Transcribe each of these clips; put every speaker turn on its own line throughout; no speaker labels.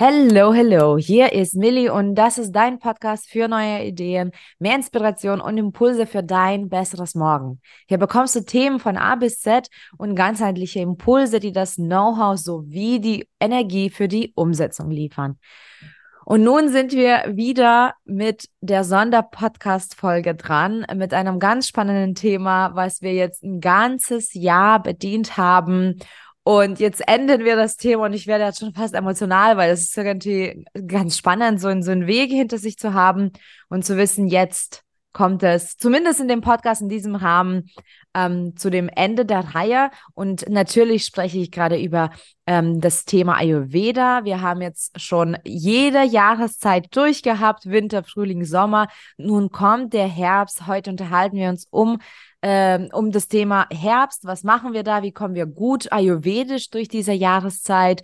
Hello, hello. Hier ist Millie und das ist dein Podcast für neue Ideen, mehr Inspiration und Impulse für dein besseres Morgen. Hier bekommst du Themen von A bis Z und ganzheitliche Impulse, die das Know-how sowie die Energie für die Umsetzung liefern. Und nun sind wir wieder mit der Sonderpodcast-Folge dran, mit einem ganz spannenden Thema, was wir jetzt ein ganzes Jahr bedient haben und jetzt enden wir das Thema und ich werde jetzt schon fast emotional, weil es ist irgendwie ganz spannend, so, so einen Weg hinter sich zu haben und zu wissen, jetzt kommt es, zumindest in dem Podcast, in diesem Rahmen, ähm, zu dem Ende der Reihe. Und natürlich spreche ich gerade über ähm, das Thema Ayurveda. Wir haben jetzt schon jede Jahreszeit durchgehabt, Winter, Frühling, Sommer. Nun kommt der Herbst. Heute unterhalten wir uns um ähm, um das Thema Herbst. Was machen wir da? Wie kommen wir gut ayurvedisch durch diese Jahreszeit?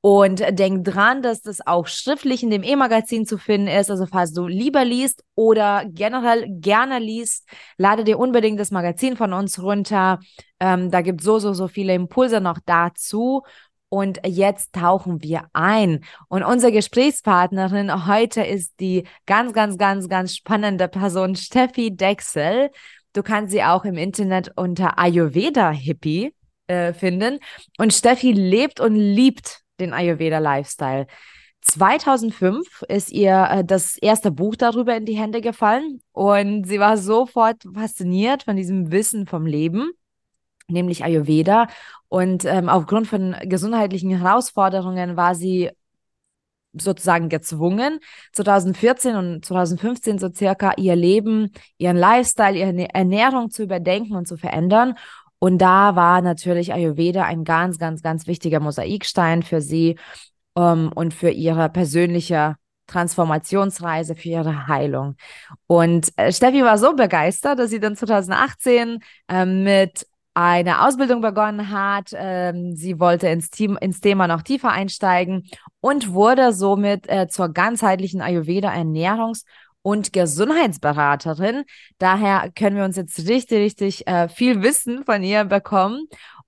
Und denk dran, dass das auch schriftlich in dem E-Magazin zu finden ist. Also falls du lieber liest oder generell gerne liest, lade dir unbedingt das Magazin von uns runter. Ähm, da gibt so, so, so viele Impulse noch dazu. Und jetzt tauchen wir ein. Und unsere Gesprächspartnerin heute ist die ganz, ganz, ganz, ganz spannende Person Steffi Dexel. Du kannst sie auch im Internet unter Ayurveda Hippie äh, finden. Und Steffi lebt und liebt den Ayurveda Lifestyle. 2005 ist ihr äh, das erste Buch darüber in die Hände gefallen und sie war sofort fasziniert von diesem Wissen vom Leben, nämlich Ayurveda. Und ähm, aufgrund von gesundheitlichen Herausforderungen war sie sozusagen gezwungen, 2014 und 2015 so circa ihr Leben, ihren Lifestyle, ihre Ernährung zu überdenken und zu verändern. Und da war natürlich Ayurveda ein ganz, ganz, ganz wichtiger Mosaikstein für sie ähm, und für ihre persönliche Transformationsreise, für ihre Heilung. Und äh, Steffi war so begeistert, dass sie dann 2018 äh, mit eine Ausbildung begonnen hat. Ähm, sie wollte ins, Team, ins Thema noch tiefer einsteigen und wurde somit äh, zur ganzheitlichen Ayurveda-Ernährungs- und Gesundheitsberaterin. Daher können wir uns jetzt richtig, richtig äh, viel Wissen von ihr bekommen.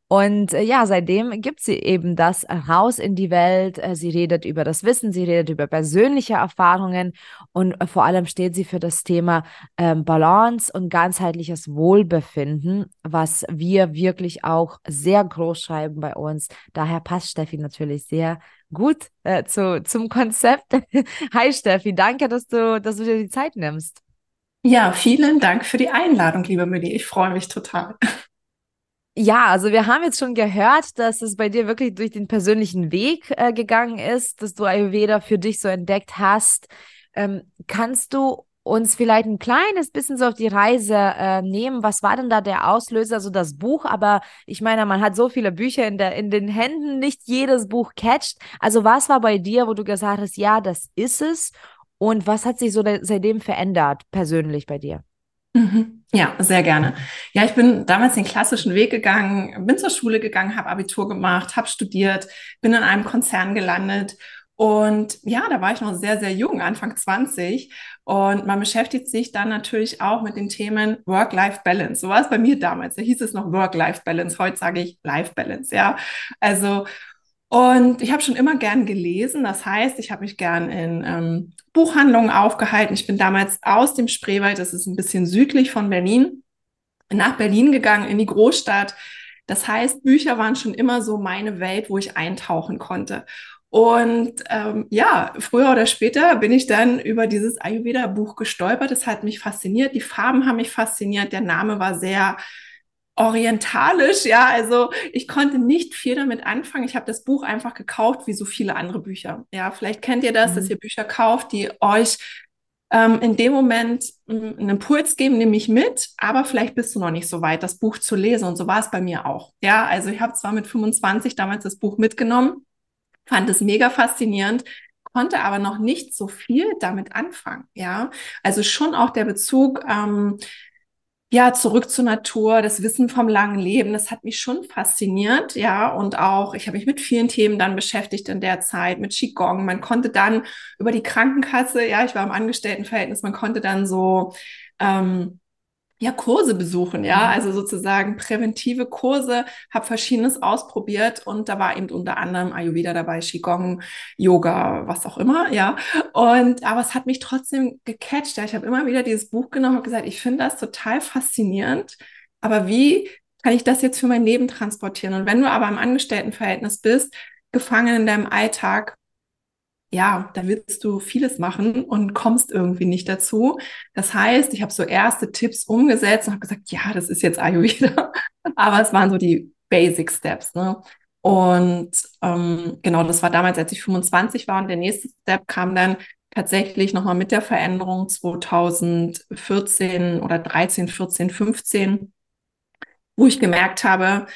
Und äh, ja, seitdem gibt sie eben das raus in die Welt. Äh, sie redet über das Wissen, sie redet über persönliche Erfahrungen und äh, vor allem steht sie für das Thema ähm, Balance und ganzheitliches Wohlbefinden, was wir wirklich auch sehr groß schreiben bei uns. Daher passt Steffi natürlich sehr gut äh, zu, zum Konzept. Hi Steffi, danke, dass du, dass du dir die Zeit nimmst.
Ja, vielen Dank für die Einladung, liebe Millie. Ich freue mich total.
Ja, also wir haben jetzt schon gehört, dass es bei dir wirklich durch den persönlichen Weg äh, gegangen ist, dass du Ayurveda für dich so entdeckt hast. Ähm, kannst du uns vielleicht ein kleines bisschen so auf die Reise äh, nehmen? Was war denn da der Auslöser? Also das Buch, aber ich meine, man hat so viele Bücher in, der, in den Händen, nicht jedes Buch catcht. Also was war bei dir, wo du gesagt hast, ja, das ist es? Und was hat sich so seitdem verändert, persönlich bei dir?
Mhm. Ja, sehr gerne. Ja, ich bin damals den klassischen Weg gegangen, bin zur Schule gegangen, habe Abitur gemacht, habe studiert, bin in einem Konzern gelandet und ja, da war ich noch sehr, sehr jung, Anfang 20. Und man beschäftigt sich dann natürlich auch mit den Themen Work-Life-Balance. So war es bei mir damals. Da hieß es noch Work-Life-Balance. Heute sage ich Life-Balance, ja. Also, und ich habe schon immer gern gelesen. Das heißt, ich habe mich gern in ähm, Buchhandlungen aufgehalten. Ich bin damals aus dem Spreewald, das ist ein bisschen südlich von Berlin, nach Berlin gegangen, in die Großstadt. Das heißt, Bücher waren schon immer so meine Welt, wo ich eintauchen konnte. Und ähm, ja, früher oder später bin ich dann über dieses Ayurveda-Buch gestolpert. Es hat mich fasziniert, die Farben haben mich fasziniert, der Name war sehr orientalisch, ja, also ich konnte nicht viel damit anfangen. Ich habe das Buch einfach gekauft, wie so viele andere Bücher. Ja, vielleicht kennt ihr das, mhm. dass ihr Bücher kauft, die euch ähm, in dem Moment einen Impuls geben, nehme ich mit, aber vielleicht bist du noch nicht so weit, das Buch zu lesen. Und so war es bei mir auch. Ja, also ich habe zwar mit 25 damals das Buch mitgenommen, fand es mega faszinierend, konnte aber noch nicht so viel damit anfangen. Ja, also schon auch der Bezug. Ähm, ja, zurück zur Natur, das Wissen vom langen Leben, das hat mich schon fasziniert, ja, und auch, ich habe mich mit vielen Themen dann beschäftigt in der Zeit, mit Qigong, man konnte dann über die Krankenkasse, ja, ich war im Angestelltenverhältnis, man konnte dann so, ähm, ja, Kurse besuchen, ja, mhm. also sozusagen präventive Kurse, habe verschiedenes ausprobiert und da war eben unter anderem Ayurveda dabei, Qigong, Yoga, was auch immer, ja. Und aber es hat mich trotzdem gecatcht. Ja. Ich habe immer wieder dieses Buch genommen und gesagt, ich finde das total faszinierend, aber wie kann ich das jetzt für mein Leben transportieren? Und wenn du aber im Angestelltenverhältnis bist, gefangen in deinem Alltag, ja, da willst du vieles machen und kommst irgendwie nicht dazu. Das heißt, ich habe so erste Tipps umgesetzt und habe gesagt, ja, das ist jetzt Ayurveda. Aber es waren so die Basic Steps. Ne? Und ähm, genau, das war damals, als ich 25 war. Und der nächste Step kam dann tatsächlich nochmal mit der Veränderung 2014 oder 13, 14, 15, wo ich gemerkt habe,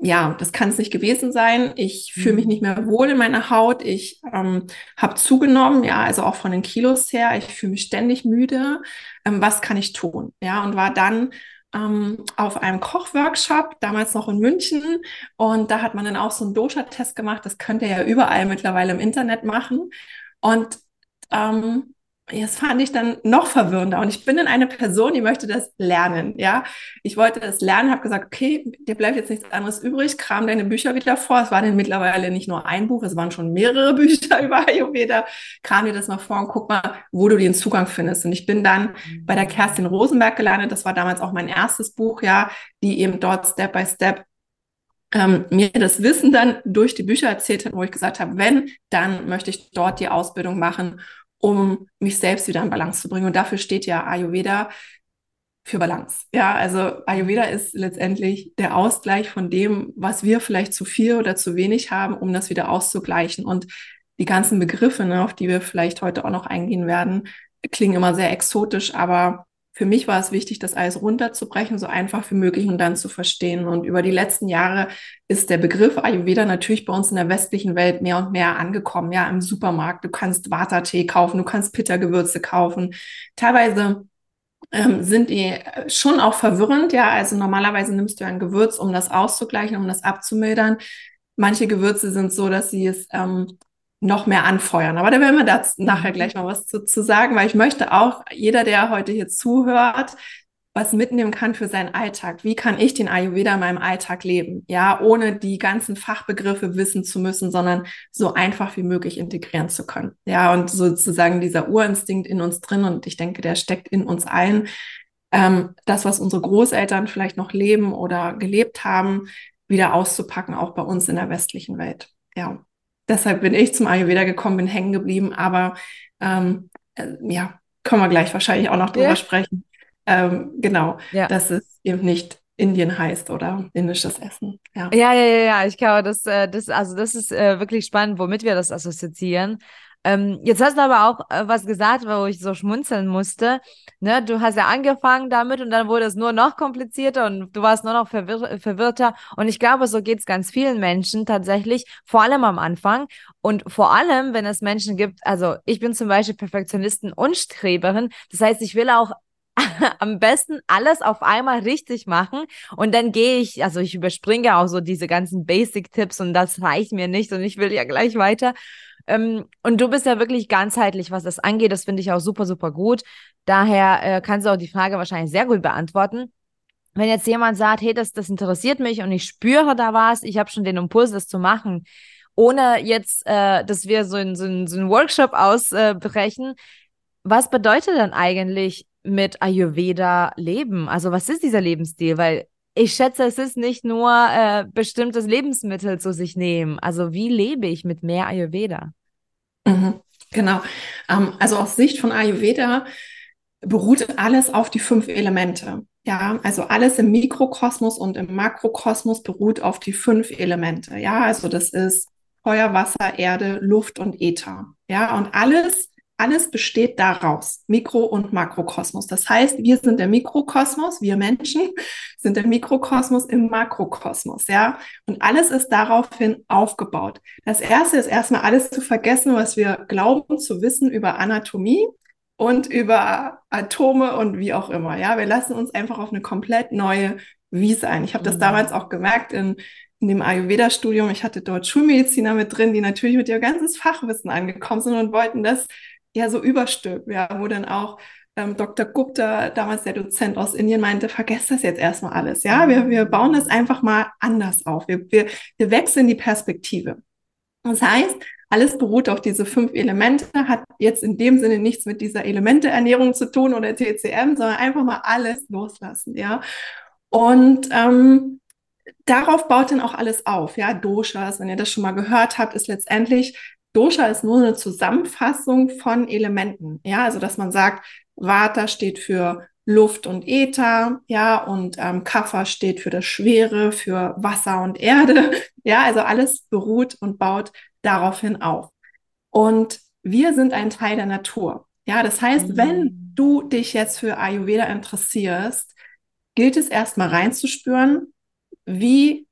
ja, das kann es nicht gewesen sein. Ich fühle mich mhm. nicht mehr wohl in meiner Haut. Ich ähm, habe zugenommen, ja, also auch von den Kilos her. Ich fühle mich ständig müde. Ähm, was kann ich tun? Ja, und war dann ähm, auf einem Kochworkshop, damals noch in München. Und da hat man dann auch so einen Dosha-Test gemacht. Das könnt ihr ja überall mittlerweile im Internet machen. Und ähm, das fand ich dann noch verwirrender. Und ich bin dann eine Person, die möchte das lernen. Ja, ich wollte das lernen, habe gesagt, okay, dir bleibt jetzt nichts anderes übrig, kram deine Bücher wieder vor. Es war dann mittlerweile nicht nur ein Buch, es waren schon mehrere Bücher über Ayurveda. Kram dir das mal vor und guck mal, wo du den Zugang findest. Und ich bin dann bei der Kerstin Rosenberg gelandet. Das war damals auch mein erstes Buch, ja, die eben dort Step by Step ähm, mir das Wissen dann durch die Bücher erzählt hat, wo ich gesagt habe, wenn, dann möchte ich dort die Ausbildung machen um mich selbst wieder in Balance zu bringen. Und dafür steht ja Ayurveda für Balance. Ja, also Ayurveda ist letztendlich der Ausgleich von dem, was wir vielleicht zu viel oder zu wenig haben, um das wieder auszugleichen. Und die ganzen Begriffe, ne, auf die wir vielleicht heute auch noch eingehen werden, klingen immer sehr exotisch, aber für mich war es wichtig, das alles runterzubrechen, so einfach wie möglich und dann zu verstehen. Und über die letzten Jahre ist der Begriff Ayurveda natürlich bei uns in der westlichen Welt mehr und mehr angekommen. Ja, im Supermarkt. Du kannst Vata-Tee kaufen, du kannst Pitta-Gewürze kaufen. Teilweise ähm, sind die schon auch verwirrend. Ja, also normalerweise nimmst du ein Gewürz, um das auszugleichen, um das abzumildern. Manche Gewürze sind so, dass sie es ähm, noch mehr anfeuern. Aber da werden wir da nachher gleich mal was zu, zu sagen, weil ich möchte auch, jeder, der heute hier zuhört, was mitnehmen kann für seinen Alltag. Wie kann ich den Ayurveda in meinem Alltag leben? Ja, ohne die ganzen Fachbegriffe wissen zu müssen, sondern so einfach wie möglich integrieren zu können. Ja, und sozusagen dieser Urinstinkt in uns drin und ich denke, der steckt in uns allen. Ähm, das, was unsere Großeltern vielleicht noch leben oder gelebt haben, wieder auszupacken, auch bei uns in der westlichen Welt. Ja deshalb bin ich zum Ayurveda gekommen, bin hängen geblieben, aber ähm, äh, ja, können wir gleich wahrscheinlich auch noch drüber ja. sprechen. Ähm, genau, ja. dass es eben nicht Indien heißt oder indisches Essen.
Ja, ja, ja, ja, ich glaube, das, äh, das, also das ist äh, wirklich spannend, womit wir das assoziieren. Ähm, jetzt hast du aber auch äh, was gesagt, wo ich so schmunzeln musste. Ne? Du hast ja angefangen damit und dann wurde es nur noch komplizierter und du warst nur noch verwirr verwirrter. Und ich glaube, so geht es ganz vielen Menschen tatsächlich, vor allem am Anfang. Und vor allem, wenn es Menschen gibt, also ich bin zum Beispiel Perfektionistin und Streberin. Das heißt, ich will auch am besten alles auf einmal richtig machen und dann gehe ich, also ich überspringe auch so diese ganzen Basic-Tipps und das reicht mir nicht und ich will ja gleich weiter. Ähm, und du bist ja wirklich ganzheitlich, was das angeht. Das finde ich auch super, super gut. Daher äh, kannst du auch die Frage wahrscheinlich sehr gut beantworten. Wenn jetzt jemand sagt, hey, das, das interessiert mich und ich spüre da was, ich habe schon den Impuls, das zu machen, ohne jetzt, äh, dass wir so, in, so, so einen Workshop ausbrechen, was bedeutet dann eigentlich mit Ayurveda leben? Also was ist dieser Lebensstil? Weil ich schätze, es ist nicht nur äh, bestimmtes Lebensmittel zu sich nehmen. Also wie lebe ich mit mehr Ayurveda?
Mhm, genau. Ähm, also aus Sicht von Ayurveda beruht alles auf die fünf Elemente. Ja, also alles im Mikrokosmos und im Makrokosmos beruht auf die fünf Elemente. Ja, also das ist Feuer, Wasser, Erde, Luft und Äther. Ja, und alles alles besteht daraus, Mikro- und Makrokosmos. Das heißt, wir sind der Mikrokosmos, wir Menschen sind der Mikrokosmos im Makrokosmos, ja. Und alles ist daraufhin aufgebaut. Das erste ist erstmal alles zu vergessen, was wir glauben zu wissen über Anatomie und über Atome und wie auch immer, ja. Wir lassen uns einfach auf eine komplett neue Wiese ein. Ich habe das mhm. damals auch gemerkt in, in dem Ayurveda-Studium. Ich hatte dort Schulmediziner mit drin, die natürlich mit ihr ganzes Fachwissen angekommen sind und wollten das ja so überstülpt, ja, wo dann auch ähm, Dr. Gupta, damals der Dozent aus Indien, meinte, vergesst das jetzt erstmal alles. Ja, wir, wir bauen das einfach mal anders auf. Wir, wir, wir wechseln die Perspektive. Das heißt, alles beruht auf diese fünf Elemente, hat jetzt in dem Sinne nichts mit dieser Elementeernährung zu tun oder TCM, sondern einfach mal alles loslassen, ja. Und ähm, darauf baut dann auch alles auf, ja. Doshas, wenn ihr das schon mal gehört habt, ist letztendlich Dosha ist nur eine Zusammenfassung von Elementen, ja, also dass man sagt, Vata steht für Luft und Äther, ja, und ähm, Kapha steht für das Schwere, für Wasser und Erde, ja, also alles beruht und baut daraufhin auf. Und wir sind ein Teil der Natur. Ja, das heißt, mhm. wenn du dich jetzt für Ayurveda interessierst, gilt es erstmal reinzuspüren, wie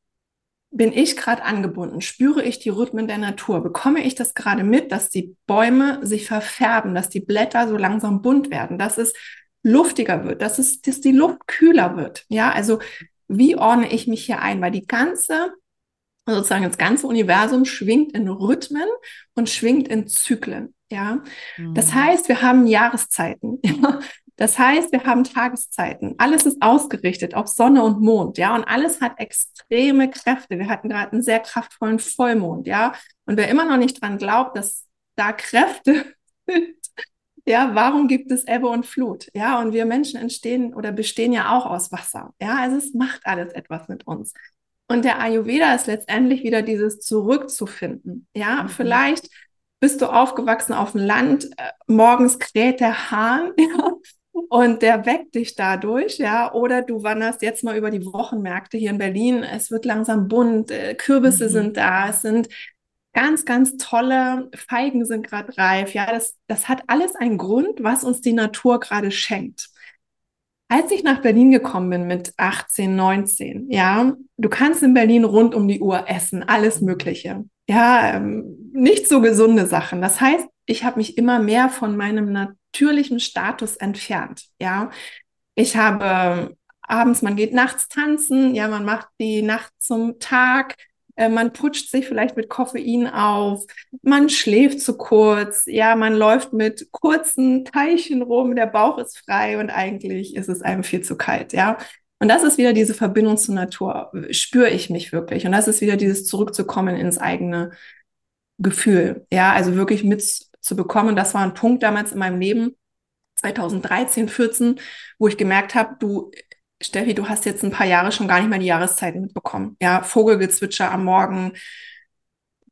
bin ich gerade angebunden? Spüre ich die Rhythmen der Natur? Bekomme ich das gerade mit, dass die Bäume sich verfärben, dass die Blätter so langsam bunt werden, dass es luftiger wird, dass es, dass die Luft kühler wird? Ja, also wie ordne ich mich hier ein? Weil die ganze sozusagen das ganze Universum schwingt in Rhythmen und schwingt in Zyklen. Ja, mhm. das heißt, wir haben Jahreszeiten. Das heißt, wir haben Tageszeiten. Alles ist ausgerichtet auf Sonne und Mond, ja, und alles hat extreme Kräfte. Wir hatten gerade einen sehr kraftvollen Vollmond, ja. Und wer immer noch nicht dran glaubt, dass da Kräfte sind, ja, warum gibt es Ebbe und Flut? Ja, und wir Menschen entstehen oder bestehen ja auch aus Wasser. Ja, also es macht alles etwas mit uns. Und der Ayurveda ist letztendlich wieder dieses Zurückzufinden. Ja, mhm. vielleicht bist du aufgewachsen auf dem Land, äh, morgens kräht der Hahn ja, und der weckt dich dadurch, ja, oder du wanderst jetzt mal über die Wochenmärkte hier in Berlin, es wird langsam bunt, äh, Kürbisse mhm. sind da, es sind ganz, ganz tolle Feigen sind gerade reif, ja, das, das hat alles einen Grund, was uns die Natur gerade schenkt. Als ich nach Berlin gekommen bin mit 18, 19, ja, du kannst in Berlin rund um die Uhr essen, alles Mögliche. Ja, ähm, nicht so gesunde Sachen. Das heißt, ich habe mich immer mehr von meinem natürlichen Status entfernt. Ja, ich habe abends, man geht nachts tanzen, ja, man macht die Nacht zum Tag, äh, man putscht sich vielleicht mit Koffein auf, man schläft zu kurz, ja, man läuft mit kurzen Teilchen rum, der Bauch ist frei und eigentlich ist es einem viel zu kalt, ja. Und das ist wieder diese Verbindung zur Natur, spüre ich mich wirklich. Und das ist wieder dieses Zurückzukommen ins eigene Gefühl, ja, also wirklich mitzubekommen. Das war ein Punkt damals in meinem Leben, 2013, 14, wo ich gemerkt habe, du, Steffi, du hast jetzt ein paar Jahre schon gar nicht mehr die Jahreszeiten mitbekommen. Ja, Vogelgezwitscher am Morgen,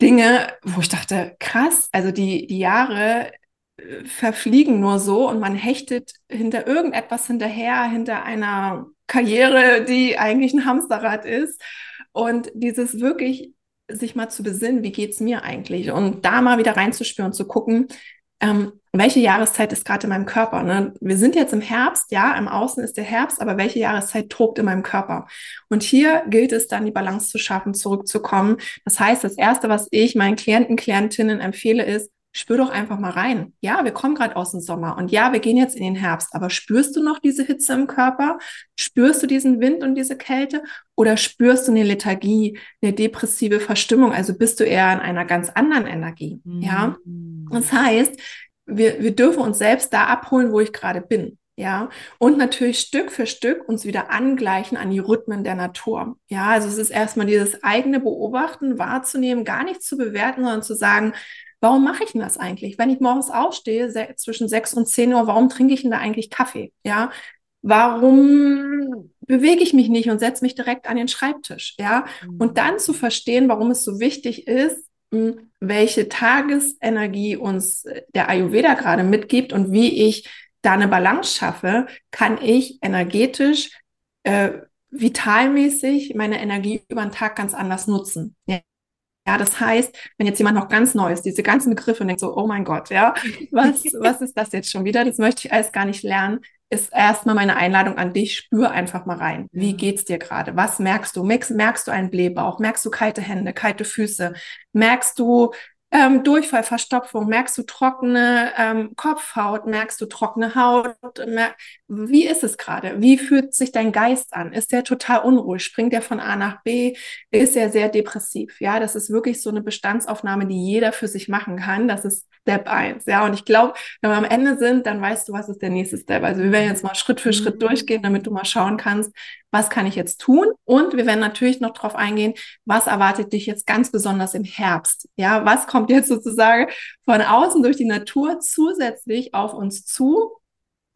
Dinge, wo ich dachte, krass, also die, die Jahre äh, verfliegen nur so und man hechtet hinter irgendetwas hinterher, hinter einer Karriere, die eigentlich ein Hamsterrad ist. Und dieses wirklich sich mal zu besinnen, wie geht's mir eigentlich? Und da mal wieder reinzuspüren, zu gucken, ähm, welche Jahreszeit ist gerade in meinem Körper? Ne? Wir sind jetzt im Herbst, ja, im Außen ist der Herbst, aber welche Jahreszeit tobt in meinem Körper? Und hier gilt es dann, die Balance zu schaffen, zurückzukommen. Das heißt, das Erste, was ich meinen Klienten, Klientinnen empfehle, ist, spür doch einfach mal rein. Ja, wir kommen gerade aus dem Sommer und ja, wir gehen jetzt in den Herbst, aber spürst du noch diese Hitze im Körper? Spürst du diesen Wind und diese Kälte? Oder spürst du eine Lethargie, eine depressive Verstimmung? Also bist du eher in einer ganz anderen Energie? Mhm. Ja, das heißt, wir, wir dürfen uns selbst da abholen, wo ich gerade bin. Ja, und natürlich Stück für Stück uns wieder angleichen an die Rhythmen der Natur. Ja, also es ist erstmal dieses eigene Beobachten, wahrzunehmen, gar nicht zu bewerten, sondern zu sagen, Warum mache ich denn das eigentlich? Wenn ich morgens aufstehe, zwischen sechs und zehn Uhr, warum trinke ich denn da eigentlich Kaffee? Ja, warum bewege ich mich nicht und setze mich direkt an den Schreibtisch? Ja, mhm. und dann zu verstehen, warum es so wichtig ist, hm, welche Tagesenergie uns äh, der Ayurveda gerade mitgibt und wie ich da eine Balance schaffe, kann ich energetisch, äh, vitalmäßig meine Energie über den Tag ganz anders nutzen. Ja, das heißt, wenn jetzt jemand noch ganz neu ist, diese ganzen Begriffe und denkt so, oh mein Gott, ja, was, was ist das jetzt schon wieder? Das möchte ich alles gar nicht lernen. Ist erstmal meine Einladung an dich, spür einfach mal rein. Wie geht's dir gerade? Was merkst du? Merkst, merkst du einen Blähbauch? Merkst du kalte Hände, kalte Füße? Merkst du, ähm, Durchfall, Verstopfung? Merkst du trockene ähm, Kopfhaut? Merkst du trockene Haut? Mer wie ist es gerade? Wie fühlt sich dein Geist an? Ist der total unruhig? Springt der von A nach B? Ist er sehr depressiv? Ja, das ist wirklich so eine Bestandsaufnahme, die jeder für sich machen kann. Das ist Step 1. Ja, und ich glaube, wenn wir am Ende sind, dann weißt du, was ist der nächste Step. Also wir werden jetzt mal Schritt für Schritt mhm. durchgehen, damit du mal schauen kannst, was kann ich jetzt tun? Und wir werden natürlich noch darauf eingehen, was erwartet dich jetzt ganz besonders im Herbst? Ja, was kommt jetzt sozusagen von außen durch die Natur zusätzlich auf uns zu?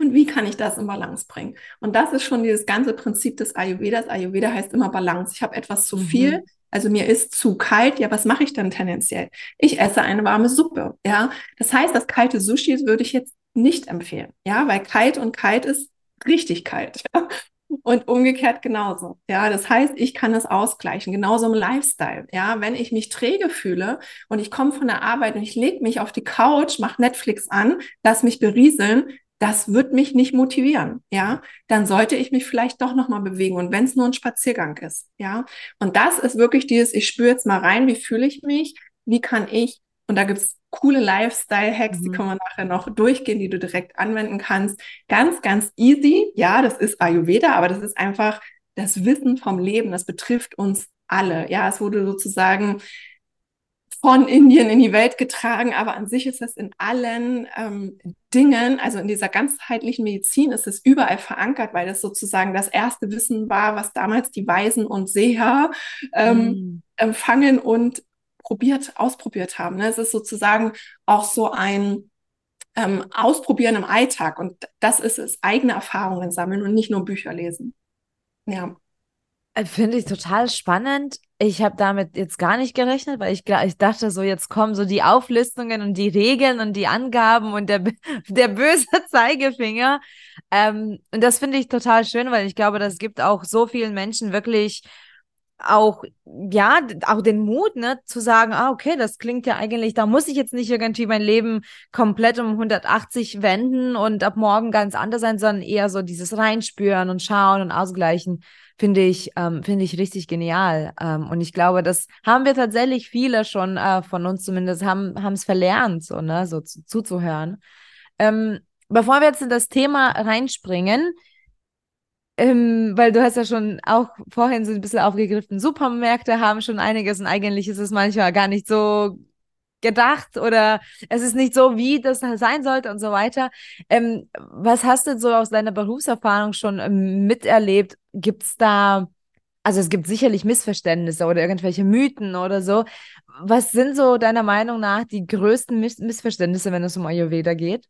Und wie kann ich das in Balance bringen? Und das ist schon dieses ganze Prinzip des Ayurvedas. Ayurveda heißt immer Balance. Ich habe etwas zu viel. Mhm. Also mir ist zu kalt, ja, was mache ich dann tendenziell? Ich esse eine warme Suppe, ja. Das heißt, das kalte Sushi würde ich jetzt nicht empfehlen, ja, weil kalt und kalt ist richtig kalt. Ja? Und umgekehrt genauso. Ja, das heißt, ich kann es ausgleichen. Genauso im Lifestyle. Ja, wenn ich mich träge fühle und ich komme von der Arbeit und ich lege mich auf die Couch, mache Netflix an, lass mich berieseln, das wird mich nicht motivieren, ja, dann sollte ich mich vielleicht doch nochmal bewegen und wenn es nur ein Spaziergang ist, ja. Und das ist wirklich dieses, ich spüre jetzt mal rein, wie fühle ich mich, wie kann ich, und da gibt's coole Lifestyle-Hacks, mhm. die können wir nachher noch durchgehen, die du direkt anwenden kannst. Ganz, ganz easy. Ja, das ist Ayurveda, aber das ist einfach das Wissen vom Leben. Das betrifft uns alle. Ja, es wurde sozusagen von Indien in die Welt getragen, aber an sich ist es in allen ähm, Dingen, also in dieser ganzheitlichen Medizin ist es überall verankert, weil das sozusagen das erste Wissen war, was damals die Weisen und Seher ähm, mm. empfangen und probiert, ausprobiert haben. Ne? Es ist sozusagen auch so ein ähm, Ausprobieren im Alltag und das ist es, eigene Erfahrungen sammeln und nicht nur Bücher lesen. Ja.
Äh, finde ich total spannend. Ich habe damit jetzt gar nicht gerechnet, weil ich, ich dachte so, jetzt kommen so die Auflistungen und die Regeln und die Angaben und der, der böse Zeigefinger. Ähm, und das finde ich total schön, weil ich glaube, das gibt auch so vielen Menschen wirklich auch, ja, auch den Mut, ne, zu sagen, ah, okay, das klingt ja eigentlich, da muss ich jetzt nicht irgendwie mein Leben komplett um 180 wenden und ab morgen ganz anders sein, sondern eher so dieses Reinspüren und Schauen und Ausgleichen, finde ich, ähm, finde ich richtig genial. Ähm, und ich glaube, das haben wir tatsächlich viele schon äh, von uns zumindest, haben, haben es verlernt, so, ne, so zu, zuzuhören. Ähm, bevor wir jetzt in das Thema reinspringen, ähm, weil du hast ja schon auch vorhin so ein bisschen aufgegriffen, Supermärkte haben schon einiges und eigentlich ist es manchmal gar nicht so gedacht oder es ist nicht so, wie das sein sollte und so weiter. Ähm, was hast du so aus deiner Berufserfahrung schon ähm, miterlebt? Gibt es da, also es gibt sicherlich Missverständnisse oder irgendwelche Mythen oder so. Was sind so deiner Meinung nach die größten Miss Missverständnisse, wenn es um Ayurveda geht?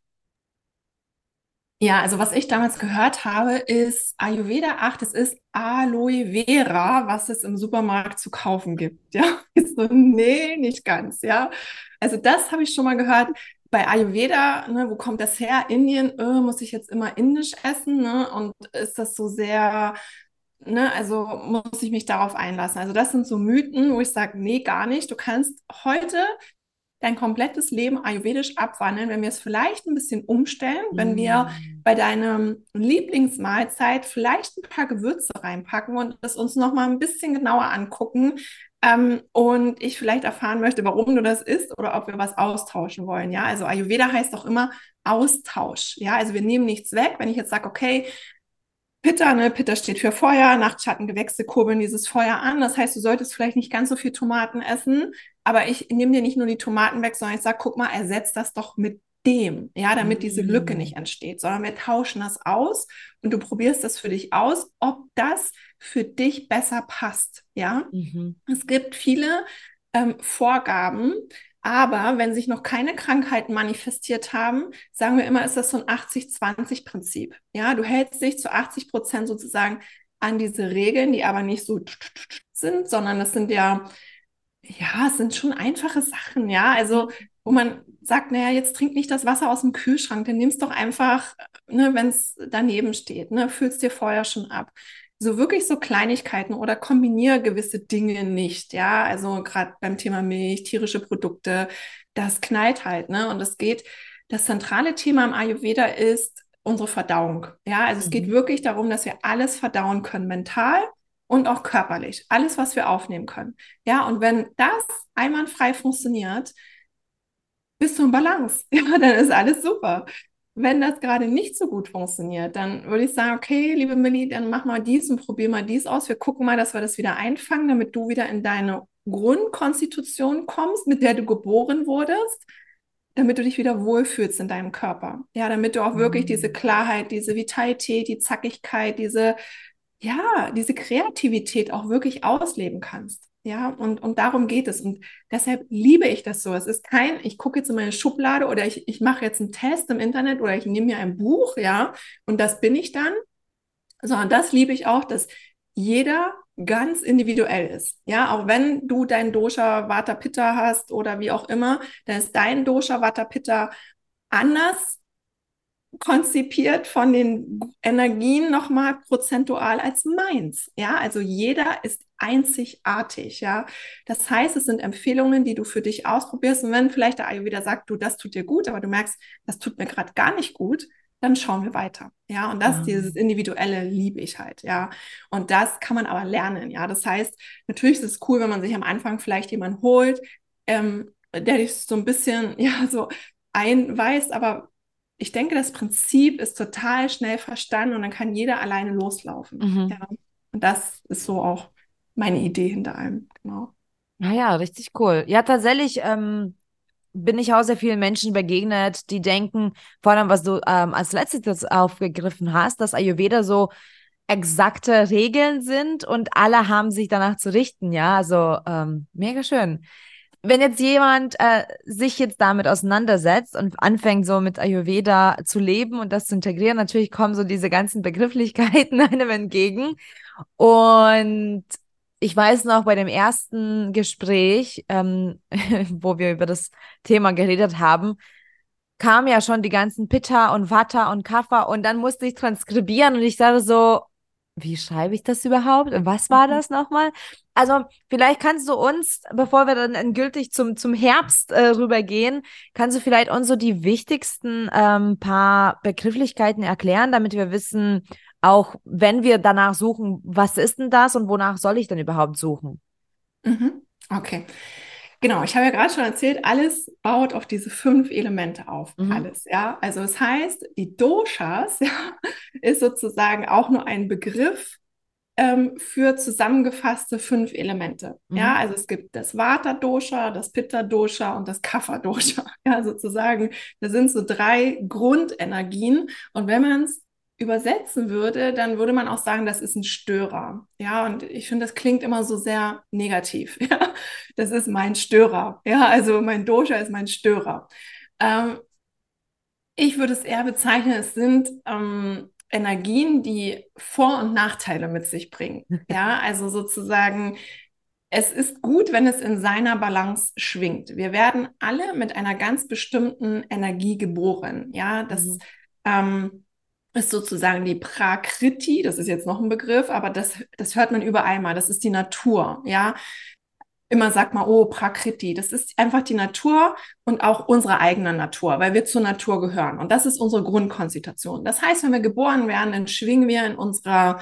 Ja, also was ich damals gehört habe, ist Ayurveda 8, es ist Aloe Vera, was es im Supermarkt zu kaufen gibt. Ja, ich so, nee, nicht ganz, ja. Also das habe ich schon mal gehört. Bei Ayurveda, ne, wo kommt das her? Indien, äh, muss ich jetzt immer indisch essen, ne? Und ist das so sehr, ne, also muss ich mich darauf einlassen. Also das sind so Mythen, wo ich sage, nee, gar nicht. Du kannst heute dein komplettes Leben ayurvedisch abwandeln, wenn wir es vielleicht ein bisschen umstellen, wenn wir bei deinem Lieblingsmahlzeit vielleicht ein paar Gewürze reinpacken und es uns nochmal ein bisschen genauer angucken ähm, und ich vielleicht erfahren möchte, warum du das isst oder ob wir was austauschen wollen. Ja, also Ayurveda heißt doch immer Austausch. Ja, also wir nehmen nichts weg. Wenn ich jetzt sage, okay, Pitta, ne? Pitta steht für Feuer, Nachtschattengewächse kurbeln dieses Feuer an. Das heißt, du solltest vielleicht nicht ganz so viel Tomaten essen, aber ich nehme dir nicht nur die Tomaten weg, sondern ich sage, guck mal, ersetzt das doch mit dem, ja, damit diese Lücke nicht mm. entsteht, sondern wir tauschen das aus und du probierst das für dich aus, ob das für dich besser passt, ja. Mhm. Es gibt viele ähm, Vorgaben, aber wenn sich noch keine Krankheiten manifestiert haben, sagen wir immer, ist das so ein 80-20-Prinzip. Ja, du hältst dich zu 80 Prozent sozusagen an diese Regeln, die aber nicht so sind, sondern das sind ja, ja, es sind schon einfache Sachen, ja. Also, wo man sagt, naja, jetzt trink nicht das Wasser aus dem Kühlschrank, dann nimmst doch einfach, ne, wenn es daneben steht, ne, füllst dir vorher schon ab so wirklich so Kleinigkeiten oder kombiniere gewisse Dinge nicht. Ja, also gerade beim Thema Milch, tierische Produkte, das knallt halt, ne? Und es geht, das zentrale Thema im Ayurveda ist unsere Verdauung. Ja, also mhm. es geht mhm. wirklich darum, dass wir alles verdauen können, mental und auch körperlich. Alles, was wir aufnehmen können. Ja, und wenn das einwandfrei funktioniert, bist du in Balance. Ja, dann ist alles super. Wenn das gerade nicht so gut funktioniert, dann würde ich sagen, okay, liebe Millie, dann mach mal dies und probier mal dies aus. Wir gucken mal, dass wir das wieder einfangen, damit du wieder in deine Grundkonstitution kommst, mit der du geboren wurdest, damit du dich wieder wohlfühlst in deinem Körper. Ja, damit du auch wirklich diese mhm. Klarheit, diese Vitalität, die Zackigkeit, diese, ja, diese Kreativität auch wirklich ausleben kannst. Ja, und, und darum geht es. Und deshalb liebe ich das so. Es ist kein, ich gucke jetzt in meine Schublade oder ich, ich mache jetzt einen Test im Internet oder ich nehme mir ein Buch, ja, und das bin ich dann. Sondern das liebe ich auch, dass jeder ganz individuell ist. Ja, auch wenn du dein Dosha Vata Pitta hast oder wie auch immer, dann ist dein Dosha Vata Pitta anders konzipiert von den Energien nochmal prozentual als meins. Ja, also jeder ist einzigartig. Ja, das heißt, es sind Empfehlungen, die du für dich ausprobierst. Und wenn vielleicht der Ayurveda sagt, du, das tut dir gut, aber du merkst, das tut mir gerade gar nicht gut, dann schauen wir weiter. Ja, und das, ja. dieses Individuelle liebe ich halt. Ja, und das kann man aber lernen. Ja, das heißt, natürlich ist es cool, wenn man sich am Anfang vielleicht jemanden holt, ähm, der dich so ein bisschen, ja, so einweist, aber ich denke, das Prinzip ist total schnell verstanden und dann kann jeder alleine loslaufen. Mhm. Ja. Und das ist so auch meine Idee hinter allem. Genau.
Naja, richtig cool. Ja, tatsächlich ähm, bin ich auch sehr vielen Menschen begegnet, die denken, vor allem, was du ähm, als letztes aufgegriffen hast, dass Ayurveda so exakte Regeln sind und alle haben sich danach zu richten. Ja, also ähm, mega schön wenn jetzt jemand äh, sich jetzt damit auseinandersetzt und anfängt so mit Ayurveda zu leben und das zu integrieren, natürlich kommen so diese ganzen Begrifflichkeiten einem entgegen. Und ich weiß noch bei dem ersten Gespräch, ähm, wo wir über das Thema geredet haben, kam ja schon die ganzen Pitta und Vata und Kapha und dann musste ich transkribieren und ich sage so, wie schreibe ich das überhaupt? Und was war mhm. das nochmal? Also, vielleicht kannst du uns, bevor wir dann endgültig zum, zum Herbst äh, rübergehen, kannst du vielleicht uns so die wichtigsten ähm, paar Begrifflichkeiten erklären, damit wir wissen, auch wenn wir danach suchen, was ist denn das und wonach soll ich denn überhaupt suchen?
Mhm. Okay. Genau, ich habe ja gerade schon erzählt, alles baut auf diese fünf Elemente auf. Mhm. Alles, ja. Also es das heißt, die Doshas ja, ist sozusagen auch nur ein Begriff ähm, für zusammengefasste fünf Elemente. Mhm. Ja, also es gibt das Vata-Dosha, das Pitta-Dosha und das Kapha-Dosha. Ja, sozusagen, das sind so drei Grundenergien. Und wenn man es übersetzen würde, dann würde man auch sagen, das ist ein Störer. Ja, und ich finde, das klingt immer so sehr negativ. Ja, das ist mein Störer. Ja, also mein Dosha ist mein Störer. Ähm, ich würde es eher bezeichnen, es sind ähm, Energien, die Vor- und Nachteile mit sich bringen. Ja, also sozusagen, es ist gut, wenn es in seiner Balance schwingt. Wir werden alle mit einer ganz bestimmten Energie geboren. Ja, das mhm. ähm, ist sozusagen die Prakriti, das ist jetzt noch ein Begriff, aber das, das hört man überall mal, das ist die Natur, ja. Immer sagt man, oh, Prakriti, das ist einfach die Natur und auch unsere eigene Natur, weil wir zur Natur gehören. Und das ist unsere Grundkonstitution. Das heißt, wenn wir geboren werden, dann schwingen wir in unserer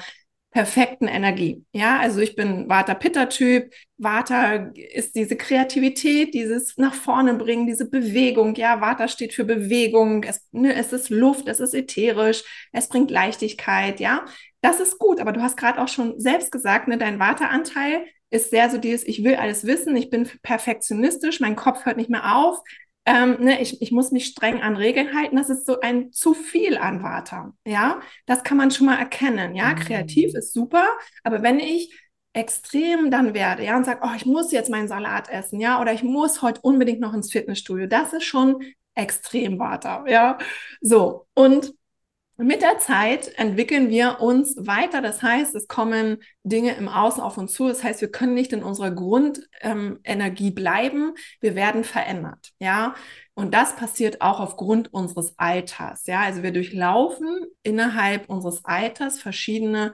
perfekten Energie. Ja, also ich bin Vata-Pitta-Typ. Vata ist diese Kreativität, dieses nach vorne bringen, diese Bewegung. Ja, Vata steht für Bewegung. Es, ne, es ist Luft, es ist ätherisch, es bringt Leichtigkeit. Ja, das ist gut. Aber du hast gerade auch schon selbst gesagt, ne, dein Vata-Anteil ist sehr so dieses, ich will alles wissen, ich bin perfektionistisch, mein Kopf hört nicht mehr auf ähm, ne, ich, ich muss mich streng an Regeln halten, das ist so ein zu viel an Vata. Ja, das kann man schon mal erkennen. Ja, mhm. kreativ ist super, aber wenn ich extrem dann werde, ja, und sage, oh, ich muss jetzt meinen Salat essen, ja, oder ich muss heute unbedingt noch ins Fitnessstudio, das ist schon extrem Vata, ja. So, und mit der Zeit entwickeln wir uns weiter. Das heißt, es kommen Dinge im Außen auf uns zu. Das heißt, wir können nicht in unserer Grundenergie ähm, bleiben. Wir werden verändert. Ja. Und das passiert auch aufgrund unseres Alters. Ja. Also wir durchlaufen innerhalb unseres Alters verschiedene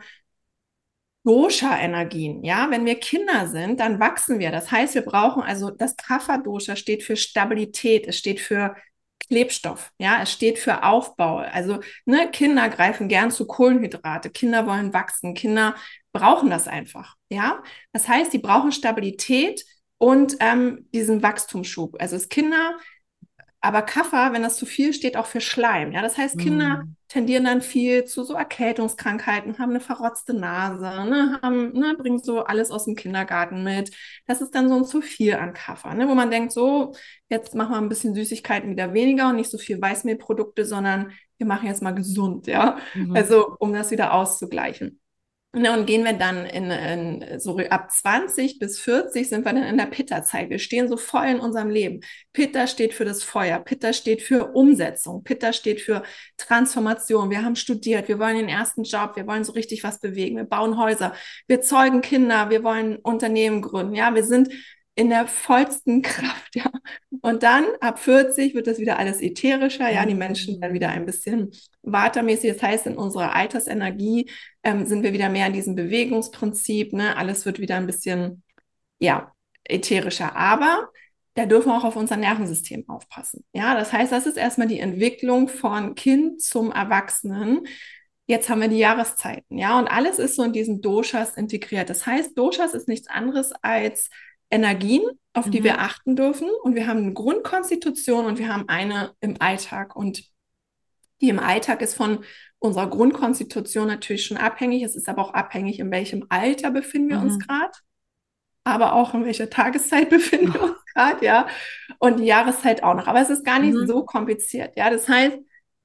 Dosha-Energien. Ja, wenn wir Kinder sind, dann wachsen wir. Das heißt, wir brauchen also das Kapha-Dosha steht für Stabilität. Es steht für Klebstoff. Ja, es steht für Aufbau. Also ne, Kinder greifen gern zu Kohlenhydrate. Kinder wollen wachsen. Kinder brauchen das einfach. Ja, das heißt, die brauchen Stabilität und ähm, diesen Wachstumsschub. Also das Kinder Aber Kaffer, wenn das zu viel steht, auch für Schleim. Ja, das heißt, Kinder mm. tendieren dann viel zu so Erkältungskrankheiten, haben eine verrotzte Nase, ne, haben, ne, bringen so alles aus dem Kindergarten mit. Das ist dann so ein zu viel an Kaffer, ne, wo man denkt, so, jetzt machen wir ein bisschen Süßigkeiten wieder weniger und nicht so viel Weißmehlprodukte, sondern wir machen jetzt mal gesund, ja. Mhm. Also, um das wieder auszugleichen. Und gehen wir dann in, in, so ab 20 bis 40 sind wir dann in der Pitta-Zeit. Wir stehen so voll in unserem Leben. Pitta steht für das Feuer. Pitta steht für Umsetzung. Pitta steht für Transformation. Wir haben studiert. Wir wollen den ersten Job. Wir wollen so richtig was bewegen. Wir bauen Häuser. Wir zeugen Kinder. Wir wollen Unternehmen gründen. Ja, wir sind in der vollsten Kraft, ja. Und dann ab 40 wird das wieder alles ätherischer, ja, die Menschen werden wieder ein bisschen watermäßig. Das heißt, in unserer Altersenergie ähm, sind wir wieder mehr in diesem Bewegungsprinzip, ne? Alles wird wieder ein bisschen, ja, ätherischer. Aber da dürfen wir auch auf unser Nervensystem aufpassen. Ja, das heißt, das ist erstmal die Entwicklung von Kind zum Erwachsenen. Jetzt haben wir die Jahreszeiten, ja, und alles ist so in diesen Doshas integriert. Das heißt, Doshas ist nichts anderes als Energien, auf die mhm. wir achten dürfen. Und wir haben eine Grundkonstitution und wir haben eine im Alltag. Und die im Alltag ist von unserer Grundkonstitution natürlich schon abhängig. Es ist aber auch abhängig, in welchem Alter befinden wir mhm. uns gerade, aber auch in welcher Tageszeit befinden wir uns gerade, ja. Und die Jahreszeit auch noch. Aber es ist gar nicht mhm. so kompliziert, ja. Das heißt,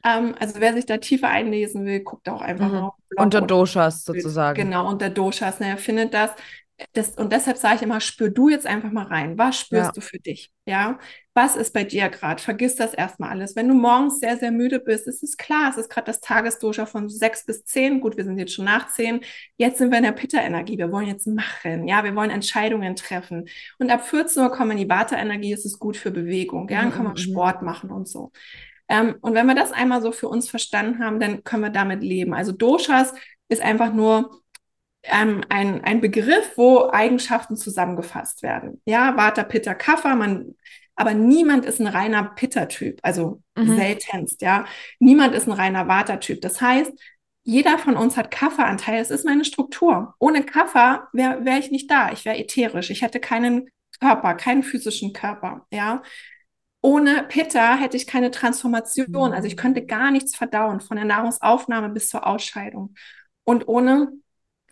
ähm, also wer sich da tiefer einlesen will, guckt auch einfach mhm. mal auf
Unter Doshas sozusagen.
Genau, unter Doshas. Ne, er findet das das, und deshalb sage ich immer, spür du jetzt einfach mal rein. Was spürst ja. du für dich? Ja, was ist bei dir gerade? Vergiss das erstmal alles. Wenn du morgens sehr, sehr müde bist, ist es klar, es ist gerade das Tagesdosha von sechs bis zehn. Gut, wir sind jetzt schon nach zehn. Jetzt sind wir in der Pitta-Energie. Wir wollen jetzt machen. Ja, wir wollen Entscheidungen treffen. Und ab 14 Uhr kommen in die Vata-Energie. Es ist gut für Bewegung. Ja, dann kann man mhm. Sport machen und so. Ähm, und wenn wir das einmal so für uns verstanden haben, dann können wir damit leben. Also Doshas ist einfach nur ähm, ein, ein Begriff, wo Eigenschaften zusammengefasst werden. Ja, Vata, Pitta, Kapha, man, aber niemand ist ein reiner Pitta-Typ, also mhm. seltenst, ja. Niemand ist ein reiner Vata-Typ. Das heißt, jeder von uns hat Kapha-Anteil. Es ist meine Struktur. Ohne Kapha wäre wär ich nicht da. Ich wäre ätherisch. Ich hätte keinen Körper, keinen physischen Körper, ja. Ohne Pitta hätte ich keine Transformation. Also ich könnte gar nichts verdauen, von der Nahrungsaufnahme bis zur Ausscheidung. Und ohne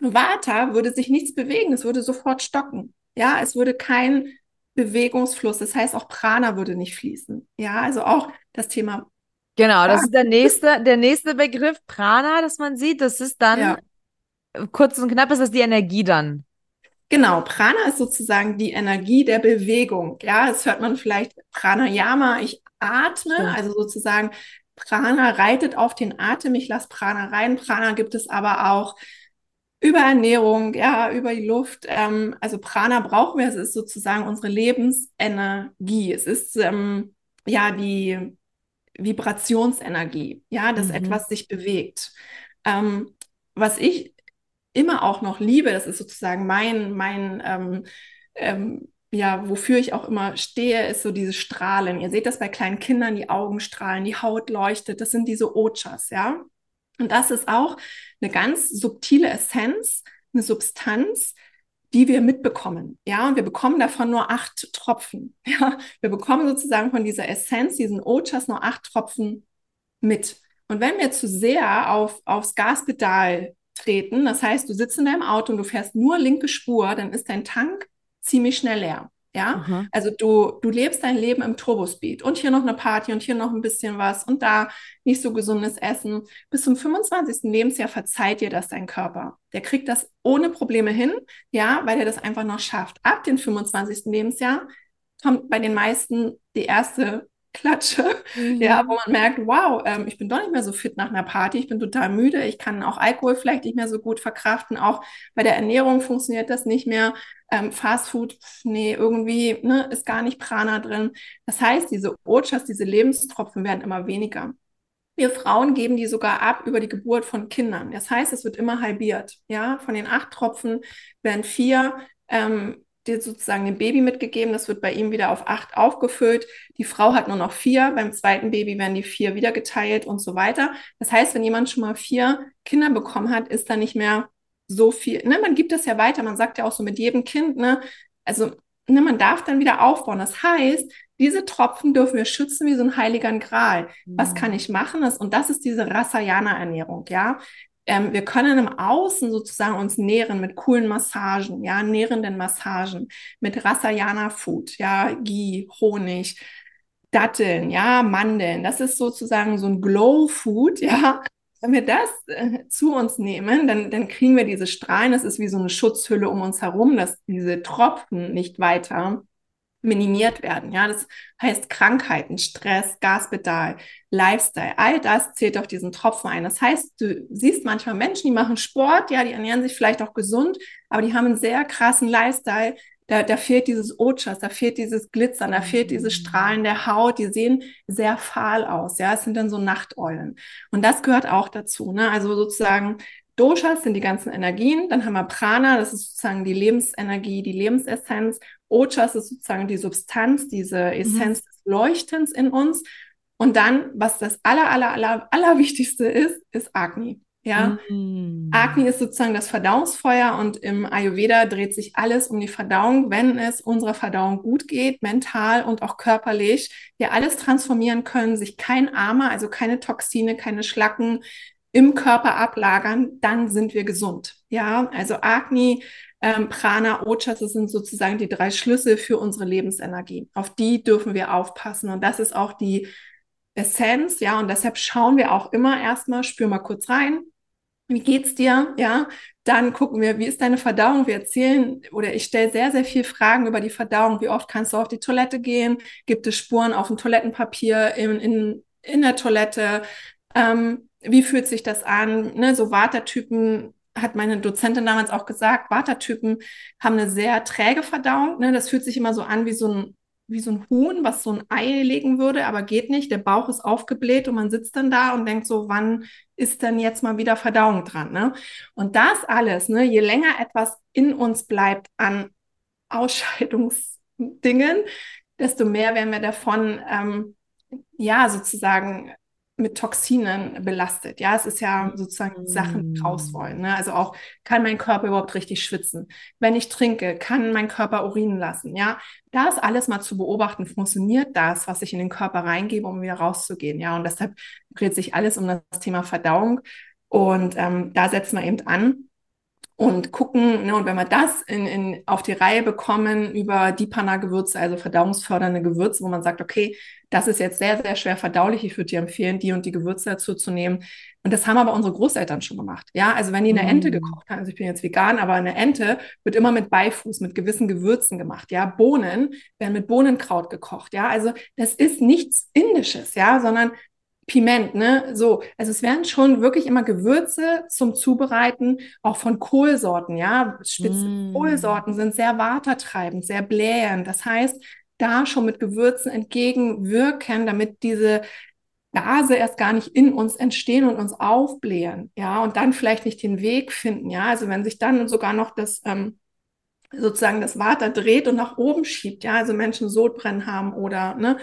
Vata würde sich nichts bewegen, es würde sofort stocken. Ja, es würde kein Bewegungsfluss, das heißt auch Prana würde nicht fließen. Ja, also auch das Thema.
Genau, das ist der nächste, der nächste Begriff, Prana, das man sieht. Das ist dann ja. kurz und knapp, ist das die Energie dann.
Genau, Prana ist sozusagen die Energie der Bewegung. Ja, das hört man vielleicht Pranayama, ich atme, Stimmt. also sozusagen Prana reitet auf den Atem, ich lasse Prana rein. Prana gibt es aber auch über Ernährung, ja, über die Luft. Ähm, also Prana brauchen wir, es ist sozusagen unsere Lebensenergie. Es ist ähm, ja die Vibrationsenergie, ja, dass mhm. etwas sich bewegt. Ähm, was ich immer auch noch liebe, das ist sozusagen mein, mein ähm, ähm, ja, wofür ich auch immer stehe, ist so dieses Strahlen. Ihr seht das bei kleinen Kindern, die Augen strahlen, die Haut leuchtet. Das sind diese Ochas, ja. Und das ist auch eine ganz subtile Essenz, eine Substanz, die wir mitbekommen. Ja, und wir bekommen davon nur acht Tropfen. Ja, wir bekommen sozusagen von dieser Essenz, diesen Ochas, nur acht Tropfen mit. Und wenn wir zu sehr auf, aufs Gaspedal treten, das heißt, du sitzt in deinem Auto und du fährst nur linke Spur, dann ist dein Tank ziemlich schnell leer. Ja, mhm. also du, du lebst dein Leben im Turbospeed und hier noch eine Party und hier noch ein bisschen was und da nicht so gesundes Essen. Bis zum 25. Lebensjahr verzeiht dir das dein Körper. Der kriegt das ohne Probleme hin, ja, weil er das einfach noch schafft. Ab dem 25. Lebensjahr kommt bei den meisten die erste Klatsche, mhm. ja, wo man merkt, wow, ähm, ich bin doch nicht mehr so fit nach einer Party, ich bin total müde, ich kann auch Alkohol vielleicht nicht mehr so gut verkraften, auch bei der Ernährung funktioniert das nicht mehr. Ähm, Fast Food, nee, irgendwie ne, ist gar nicht Prana drin. Das heißt, diese Ochas, diese Lebenstropfen werden immer weniger. Wir Frauen geben die sogar ab über die Geburt von Kindern. Das heißt, es wird immer halbiert. Ja, von den acht Tropfen werden vier ähm, dir sozusagen dem Baby mitgegeben. Das wird bei ihm wieder auf acht aufgefüllt. Die Frau hat nur noch vier. Beim zweiten Baby werden die vier wieder geteilt und so weiter. Das heißt, wenn jemand schon mal vier Kinder bekommen hat, ist da nicht mehr so viel. Ne? Man gibt das ja weiter. Man sagt ja auch so mit jedem Kind, ne? Also ne, man darf dann wieder aufbauen. Das heißt, diese Tropfen dürfen wir schützen wie so ein heiliger Gral. Was kann mhm. ich machen? und das ist diese Rasayana-Ernährung, ja. Ähm, wir können im Außen sozusagen uns nähren mit coolen Massagen, ja, nährenden Massagen, mit Rasayana-Food, ja, Ghee, Honig, Datteln, ja, Mandeln. Das ist sozusagen so ein Glow-Food, ja. Wenn wir das äh, zu uns nehmen, dann, dann kriegen wir diese Strahlen. Das ist wie so eine Schutzhülle um uns herum, dass diese Tropfen nicht weiter minimiert werden. Ja, das heißt Krankheiten, Stress, Gaspedal, Lifestyle, all das zählt auf diesen Tropfen ein. Das heißt, du siehst manchmal Menschen, die machen Sport, ja, die ernähren sich vielleicht auch gesund, aber die haben einen sehr krassen Lifestyle. Da, da fehlt dieses Ojas, da fehlt dieses Glitzern, da fehlt dieses mhm. Strahlen der Haut, die sehen sehr fahl aus, ja, es sind dann so Nachteulen. Und das gehört auch dazu, ne? Also sozusagen Doshas sind die ganzen Energien, dann haben wir Prana, das ist sozusagen die Lebensenergie, die Lebensessenz. Ojas ist sozusagen die Substanz, diese mhm. Essenz mhm. des Leuchtens in uns. Und dann, was das aller, aller, aller, aller wichtigste ist, ist Agni. Ja, mhm. Agni ist sozusagen das Verdauungsfeuer und im Ayurveda dreht sich alles um die Verdauung. Wenn es unserer Verdauung gut geht, mental und auch körperlich, wir alles transformieren können, sich kein Armer, also keine Toxine, keine Schlacken, im Körper ablagern, dann sind wir gesund. Ja, also Agni, ähm, Prana, Ojas, das sind sozusagen die drei Schlüssel für unsere Lebensenergie. Auf die dürfen wir aufpassen. Und das ist auch die Essenz, ja, und deshalb schauen wir auch immer erstmal, spür mal kurz rein. Wie geht's dir? Ja, dann gucken wir, wie ist deine Verdauung? Wir erzählen oder ich stelle sehr, sehr viel Fragen über die Verdauung. Wie oft kannst du auf die Toilette gehen? Gibt es Spuren auf dem Toilettenpapier in, in, in der Toilette? Ähm, wie fühlt sich das an? Ne, so Watertypen hat meine Dozentin damals auch gesagt, Watertypen haben eine sehr träge Verdauung. Ne? Das fühlt sich immer so an wie so ein wie so ein Huhn, was so ein Ei legen würde, aber geht nicht. Der Bauch ist aufgebläht und man sitzt dann da und denkt so, wann ist denn jetzt mal wieder Verdauung dran? Ne? Und das alles, ne, je länger etwas in uns bleibt an Ausscheidungsdingen, desto mehr werden wir davon, ähm, ja, sozusagen mit Toxinen belastet. Ja, es ist ja sozusagen Sachen raus wollen. Ne? Also auch, kann mein Körper überhaupt richtig schwitzen? Wenn ich trinke, kann mein Körper urinen lassen? Ja, da ist alles mal zu beobachten. Funktioniert das, was ich in den Körper reingebe, um wieder rauszugehen? Ja, und deshalb dreht sich alles um das Thema Verdauung. Und ähm, da setzen wir eben an und gucken, ne, und wenn wir das in, in, auf die Reihe bekommen über Dipana-Gewürze, also verdauungsfördernde Gewürze, wo man sagt, okay, das ist jetzt sehr, sehr schwer verdaulich, ich würde dir empfehlen, die und die Gewürze dazu zu nehmen. Und das haben aber unsere Großeltern schon gemacht. Ja, also wenn die eine Ente mm. gekocht haben, also ich bin jetzt vegan, aber eine Ente wird immer mit Beifuß, mit gewissen Gewürzen gemacht. Ja, Bohnen werden mit Bohnenkraut gekocht. Ja, also das ist nichts Indisches, ja, sondern Piment, ne? So, also es werden schon wirklich immer Gewürze zum Zubereiten, auch von Kohlsorten, ja. Spitze mm. Kohlsorten sind sehr watertreibend, sehr blähend. Das heißt, da schon mit Gewürzen entgegenwirken, damit diese Gase erst gar nicht in uns entstehen und uns aufblähen, ja, und dann vielleicht nicht den Weg finden, ja. Also wenn sich dann sogar noch das ähm, sozusagen das Water dreht und nach oben schiebt, ja, also Menschen Sodbrennen haben oder ne,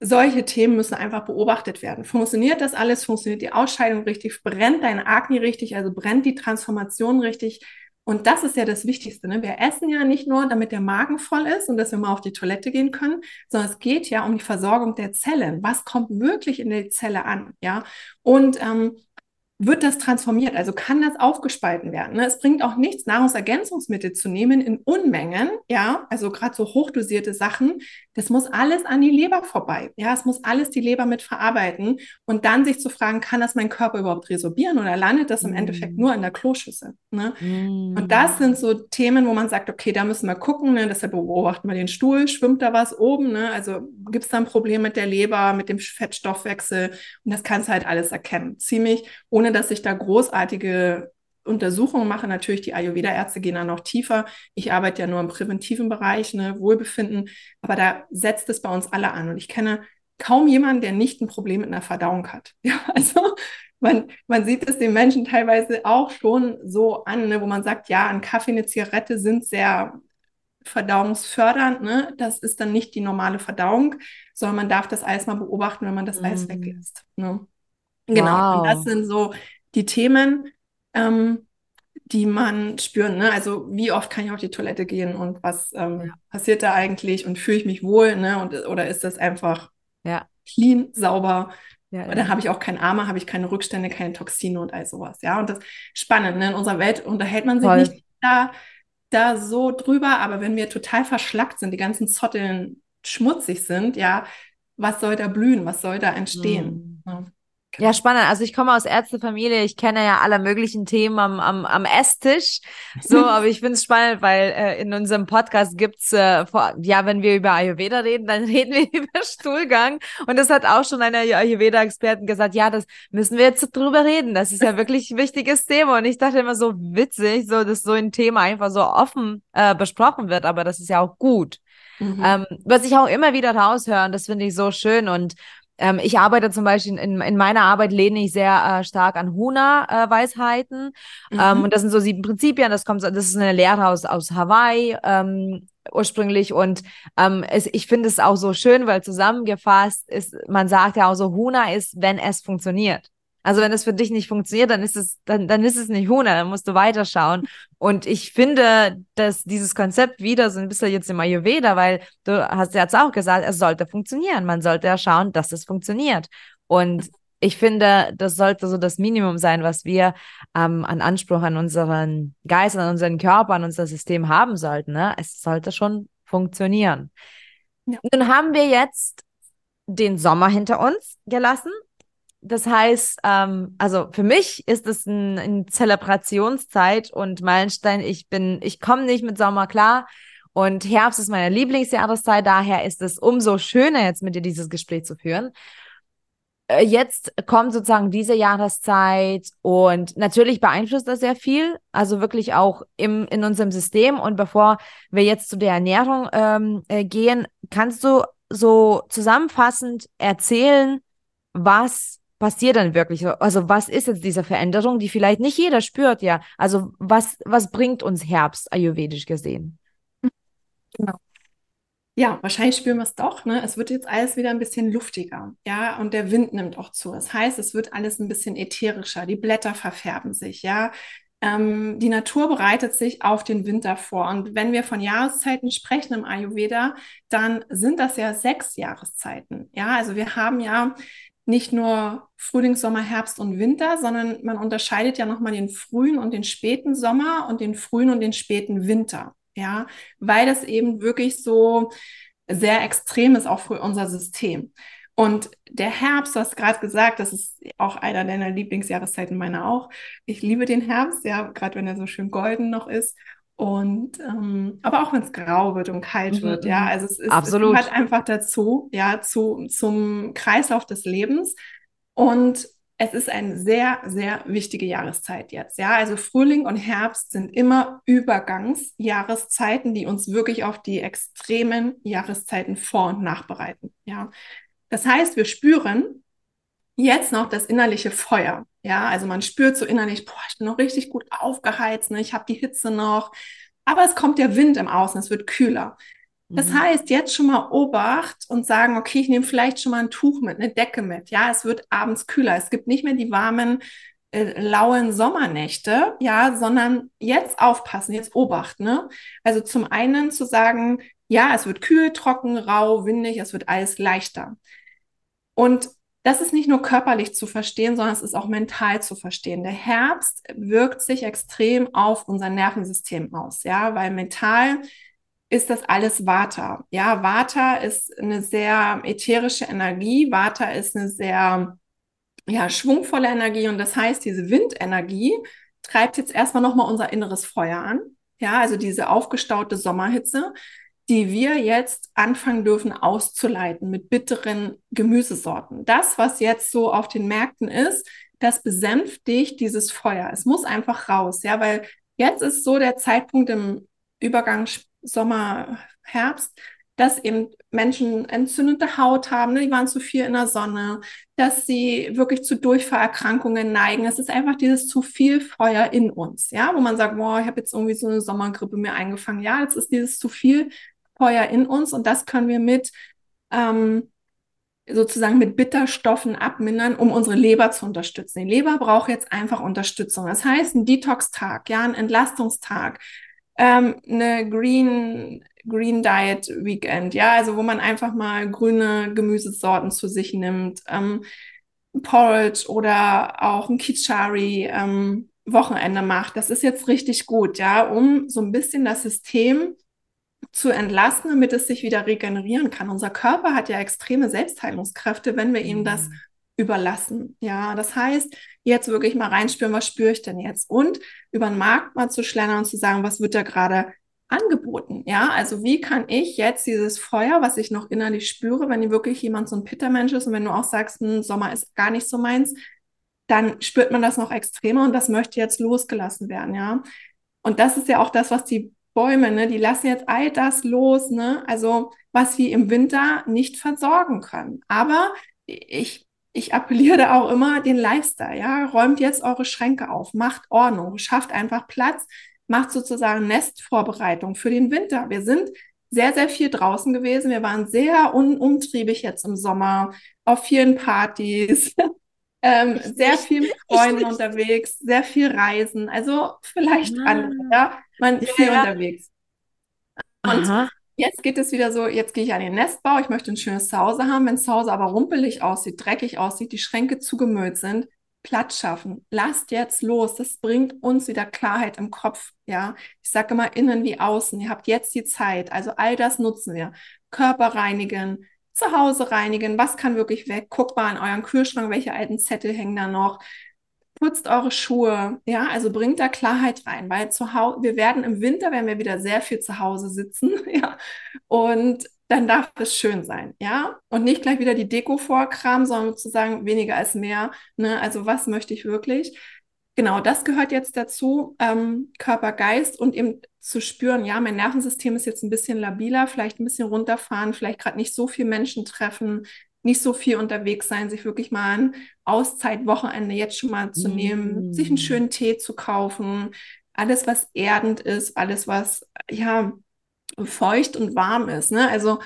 solche Themen müssen einfach beobachtet werden. Funktioniert das alles? Funktioniert die Ausscheidung richtig? Brennt dein Agni richtig? Also brennt die Transformation richtig? Und das ist ja das Wichtigste. Ne? Wir essen ja nicht nur, damit der Magen voll ist und dass wir mal auf die Toilette gehen können, sondern es geht ja um die Versorgung der Zellen. Was kommt wirklich in der Zelle an? Ja. Und ähm, wird das transformiert, also kann das aufgespalten werden. Ne? Es bringt auch nichts, Nahrungsergänzungsmittel zu nehmen in Unmengen, ja, also gerade so hochdosierte Sachen, das muss alles an die Leber vorbei, ja, es muss alles die Leber mit verarbeiten und dann sich zu fragen, kann das mein Körper überhaupt resorbieren oder landet das im mm. Endeffekt nur in der Kloschüssel? Ne? Mm. Und das sind so Themen, wo man sagt, okay, da müssen wir gucken, ne? deshalb beobachten wir den Stuhl, schwimmt da was oben, ne? also gibt es da ein Problem mit der Leber, mit dem Fettstoffwechsel und das kannst du halt alles erkennen, ziemlich ohne dass ich da großartige Untersuchungen mache. Natürlich, die Ayurveda-Ärzte gehen da noch tiefer. Ich arbeite ja nur im präventiven Bereich, ne, Wohlbefinden, aber da setzt es bei uns alle an. Und ich kenne kaum jemanden, der nicht ein Problem mit einer Verdauung hat. Ja, also man, man sieht es den Menschen teilweise auch schon so an, ne, wo man sagt, ja, ein Kaffee, eine Zigarette sind sehr verdauungsfördernd. Ne? Das ist dann nicht die normale Verdauung, sondern man darf das Eis mal beobachten, wenn man das mm. Eis weglässt. Ne? Genau. Wow. Und das sind so die Themen, ähm, die man spüren. Ne? Also wie oft kann ich auf die Toilette gehen und was ähm, ja. passiert da eigentlich und fühle ich mich wohl? Ne? Und, oder ist das einfach ja. clean, sauber? Ja, ja. Dann habe ich auch keinen Arme, habe ich keine Rückstände, keine Toxine und all sowas. Ja, und das ist spannend. Ne? In unserer Welt unterhält man sich Voll. nicht da, da so drüber, aber wenn wir total verschlackt sind, die ganzen Zotteln schmutzig sind, ja, was soll da blühen? Was soll da entstehen? Mhm.
Ja. Ja, spannend. Also ich komme aus Ärztefamilie, ich kenne ja alle möglichen Themen am, am, am Esstisch. So, aber ich finde es spannend, weil äh, in unserem Podcast gibt's äh, vor, ja, wenn wir über Ayurveda reden, dann reden wir über Stuhlgang. Und das hat auch schon einer Ayurveda-Experten gesagt, ja, das müssen wir jetzt drüber reden. Das ist ja wirklich ein wichtiges Thema. Und ich dachte immer so witzig, so dass so ein Thema einfach so offen äh, besprochen wird, aber das ist ja auch gut. Mhm. Ähm, was ich auch immer wieder raushöre, das finde ich so schön und ähm, ich arbeite zum Beispiel in, in meiner Arbeit lehne ich sehr äh, stark an Huna-Weisheiten. Äh, mhm. ähm, und das sind so sieben Prinzipien. Das kommt, das ist eine Lehre aus, aus Hawaii. Ähm, ursprünglich und ähm, es, ich finde es auch so schön, weil zusammengefasst ist, man sagt ja auch so, Huna ist, wenn es funktioniert. Also wenn es für dich nicht funktioniert, dann ist es, dann, dann ist es nicht Huna, dann musst du weiterschauen. Und ich finde, dass dieses Konzept wieder so ein bisschen jetzt im Ayurveda, weil du hast ja jetzt auch gesagt, es sollte funktionieren. Man sollte ja schauen, dass es funktioniert. Und ich finde, das sollte so das Minimum sein, was wir ähm, an Anspruch an unseren Geist, an unseren Körper, an unser System haben sollten. Ne? Es sollte schon funktionieren. Ja. Nun haben wir jetzt den Sommer hinter uns gelassen das heißt, ähm, also für mich ist es ein, eine Zelebrationszeit und Meilenstein. Ich bin, ich komme nicht mit Sommer klar und Herbst ist meine Lieblingsjahreszeit. Daher ist es umso schöner, jetzt mit dir dieses Gespräch zu führen. Äh, jetzt kommt sozusagen diese Jahreszeit und natürlich beeinflusst das sehr viel, also wirklich auch im, in unserem System. Und bevor wir jetzt zu der Ernährung ähm, äh, gehen, kannst du so zusammenfassend erzählen, was passiert dann wirklich? Also was ist jetzt diese Veränderung, die vielleicht nicht jeder spürt, ja? Also was, was bringt uns Herbst ayurvedisch gesehen?
Genau. Ja, wahrscheinlich spüren wir es doch. Ne? Es wird jetzt alles wieder ein bisschen luftiger, ja, und der Wind nimmt auch zu. Das heißt, es wird alles ein bisschen ätherischer. Die Blätter verfärben sich, ja. Ähm, die Natur bereitet sich auf den Winter vor. Und wenn wir von Jahreszeiten sprechen im Ayurveda, dann sind das ja sechs Jahreszeiten. Ja, also wir haben ja nicht nur Frühling, Sommer, Herbst und Winter, sondern man unterscheidet ja nochmal den frühen und den späten Sommer und den frühen und den späten Winter. Ja, weil das eben wirklich so sehr extrem ist, auch für unser System. Und der Herbst, du hast gerade gesagt, das ist auch einer deiner Lieblingsjahreszeiten, meiner auch. Ich liebe den Herbst, ja, gerade wenn er so schön golden noch ist. Und ähm, aber auch wenn es grau wird und kalt mhm, wird, ja, mhm. also es ist Absolut. es gehört einfach dazu, ja, zu, zum Kreislauf des Lebens. Und es ist eine sehr, sehr wichtige Jahreszeit jetzt. Ja, also Frühling und Herbst sind immer Übergangsjahreszeiten, die uns wirklich auf die extremen Jahreszeiten vor- und nachbereiten. Ja, das heißt, wir spüren jetzt noch das innerliche Feuer. Ja, also man spürt so innerlich, boah, ich bin noch richtig gut aufgeheizt, ne? ich habe die Hitze noch. Aber es kommt der Wind im Außen, es wird kühler. Das mhm. heißt, jetzt schon mal Obacht und sagen, okay, ich nehme vielleicht schon mal ein Tuch mit, eine Decke mit. Ja, es wird abends kühler. Es gibt nicht mehr die warmen, äh, lauen Sommernächte, ja, sondern jetzt aufpassen, jetzt Obacht, ne? Also zum einen zu sagen, ja, es wird kühl, trocken, rau, windig, es wird alles leichter. Und das ist nicht nur körperlich zu verstehen, sondern es ist auch mental zu verstehen. Der Herbst wirkt sich extrem auf unser Nervensystem aus, ja, weil mental ist das alles Vata. Ja, Vata ist eine sehr ätherische Energie. Vata ist eine sehr ja, schwungvolle Energie und das heißt, diese Windenergie treibt jetzt erstmal nochmal unser inneres Feuer an. Ja, also diese aufgestaute Sommerhitze die wir jetzt anfangen dürfen auszuleiten mit bitteren Gemüsesorten. Das, was jetzt so auf den Märkten ist, das besänftigt dieses Feuer. Es muss einfach raus, ja, weil jetzt ist so der Zeitpunkt im Übergang Sommer, Herbst, dass eben Menschen entzündete Haut haben, ne? die waren zu viel in der Sonne, dass sie wirklich zu Durchfallerkrankungen neigen. Es ist einfach dieses zu viel Feuer in uns, ja, wo man sagt, boah, ich habe jetzt irgendwie so eine Sommergrippe mir eingefangen. Ja, jetzt ist dieses zu viel Feuer in uns und das können wir mit ähm, sozusagen mit Bitterstoffen abmindern, um unsere Leber zu unterstützen. Die Leber braucht jetzt einfach Unterstützung. Das heißt, ein Detox-Tag, ja, ein Entlastungstag, ähm, eine Green, Green Diet Weekend, ja, also wo man einfach mal grüne Gemüsesorten zu sich nimmt, ähm, Porridge oder auch ein Kichari ähm, Wochenende macht. Das ist jetzt richtig gut, ja, um so ein bisschen das System zu entlasten, damit es sich wieder regenerieren kann. Unser Körper hat ja extreme Selbstheilungskräfte, wenn wir ihm das mhm. überlassen. Ja, das heißt, jetzt wirklich mal reinspüren, was spüre ich denn jetzt? Und über den Markt mal zu schlendern und zu sagen, was wird da gerade angeboten? Ja, also wie kann ich jetzt dieses Feuer, was ich noch innerlich spüre, wenn wirklich jemand so ein Pittermensch ist und wenn du auch sagst, ein hm, Sommer ist gar nicht so meins, dann spürt man das noch extremer und das möchte jetzt losgelassen werden, ja. Und das ist ja auch das, was die Bäume, ne, die lassen jetzt all das los, ne, also was wir im Winter nicht versorgen können. Aber ich, ich appelliere da auch immer den Lifestyle, ja, räumt jetzt eure Schränke auf, macht Ordnung, schafft einfach Platz, macht sozusagen Nestvorbereitung für den Winter. Wir sind sehr, sehr viel draußen gewesen. Wir waren sehr unumtriebig jetzt im Sommer auf vielen Partys, ähm, sehr viel mit Freunden unterwegs, sehr viel Reisen, also vielleicht ah. andere, ja, man ist viel ja. unterwegs. Und Aha. jetzt geht es wieder so, jetzt gehe ich an den Nestbau, ich möchte ein schönes Zuhause haben, wenn zu Hause aber rumpelig aussieht, dreckig aussieht, die Schränke zugemüllt sind, Platz schaffen. Lasst jetzt los. Das bringt uns wieder Klarheit im Kopf. Ja, ich sage immer innen wie außen. Ihr habt jetzt die Zeit. Also all das nutzen wir. Körper reinigen, zu Hause reinigen, was kann wirklich weg, guckt mal in euren Kühlschrank, welche alten Zettel hängen da noch, putzt eure Schuhe, ja, also bringt da Klarheit rein, weil zu Hause, wir werden im Winter, werden wir wieder sehr viel zu Hause sitzen, ja, und dann darf es schön sein, ja, und nicht gleich wieder die Deko vorkramen, sondern sozusagen weniger als mehr, ne, also was möchte ich wirklich? Genau, das gehört jetzt dazu, ähm, Körper, Geist und eben zu spüren, ja, mein Nervensystem ist jetzt ein bisschen labiler, vielleicht ein bisschen runterfahren, vielleicht gerade nicht so viel Menschen treffen, nicht so viel unterwegs sein, sich wirklich mal ein Auszeitwochenende jetzt schon mal zu mm. nehmen, sich einen schönen Tee zu kaufen, alles, was erdend ist, alles, was, ja, feucht und warm ist. Ne? Also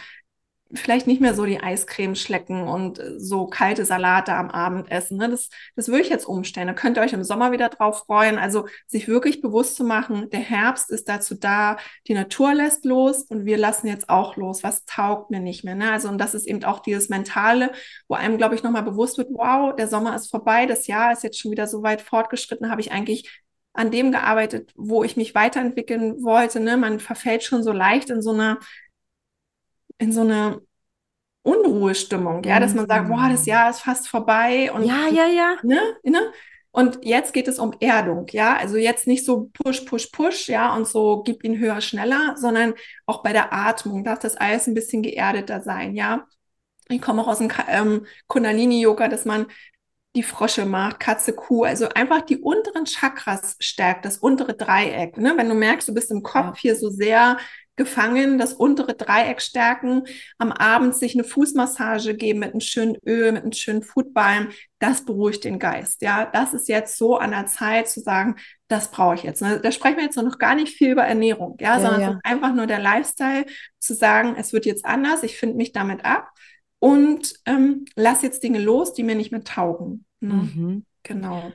vielleicht nicht mehr so die Eiscreme schlecken und äh, so kalte Salate am Abend essen. Ne? Das, das würde ich jetzt umstellen. Da könnt ihr euch im Sommer wieder drauf freuen. Also sich wirklich bewusst zu machen, der Herbst ist dazu da, die Natur lässt los und wir lassen jetzt auch los. Was taugt mir nicht mehr? Ne? Also und das ist eben auch dieses Mentale, wo einem, glaube ich, nochmal bewusst wird, wow, der Sommer ist vorbei, das Jahr ist jetzt schon wieder so weit fortgeschritten, habe ich eigentlich an dem gearbeitet, wo ich mich weiterentwickeln wollte. Ne? Man verfällt schon so leicht in so einer in so eine Unruhestimmung, ja, dass man sagt, boah, das mhm. Jahr ist fast vorbei und
ja, ja, ja,
ne, ne? Und jetzt geht es um Erdung, ja, also jetzt nicht so push, push, push, ja, und so gib ihn höher, schneller, sondern auch bei der Atmung darf das alles ein bisschen geerdeter sein, ja. Ich komme auch aus dem ähm, Kundalini-Yoga, dass man die Frosche macht, Katze, Kuh, also einfach die unteren Chakras stärkt, das untere Dreieck. Ne? Wenn du merkst, du bist im Kopf ja. hier so sehr gefangen, das untere Dreieck stärken, am Abend sich eine Fußmassage geben mit einem schönen Öl, mit einem schönen Foodbalm, das beruhigt den Geist. Ja, das ist jetzt so an der Zeit zu sagen, das brauche ich jetzt. Ne? Da sprechen wir jetzt noch gar nicht viel über Ernährung, ja, ja sondern ja. einfach nur der Lifestyle, zu sagen, es wird jetzt anders, ich finde mich damit ab und ähm, lass jetzt Dinge los, die mir nicht mehr taugen. Ne? Mhm. Genau.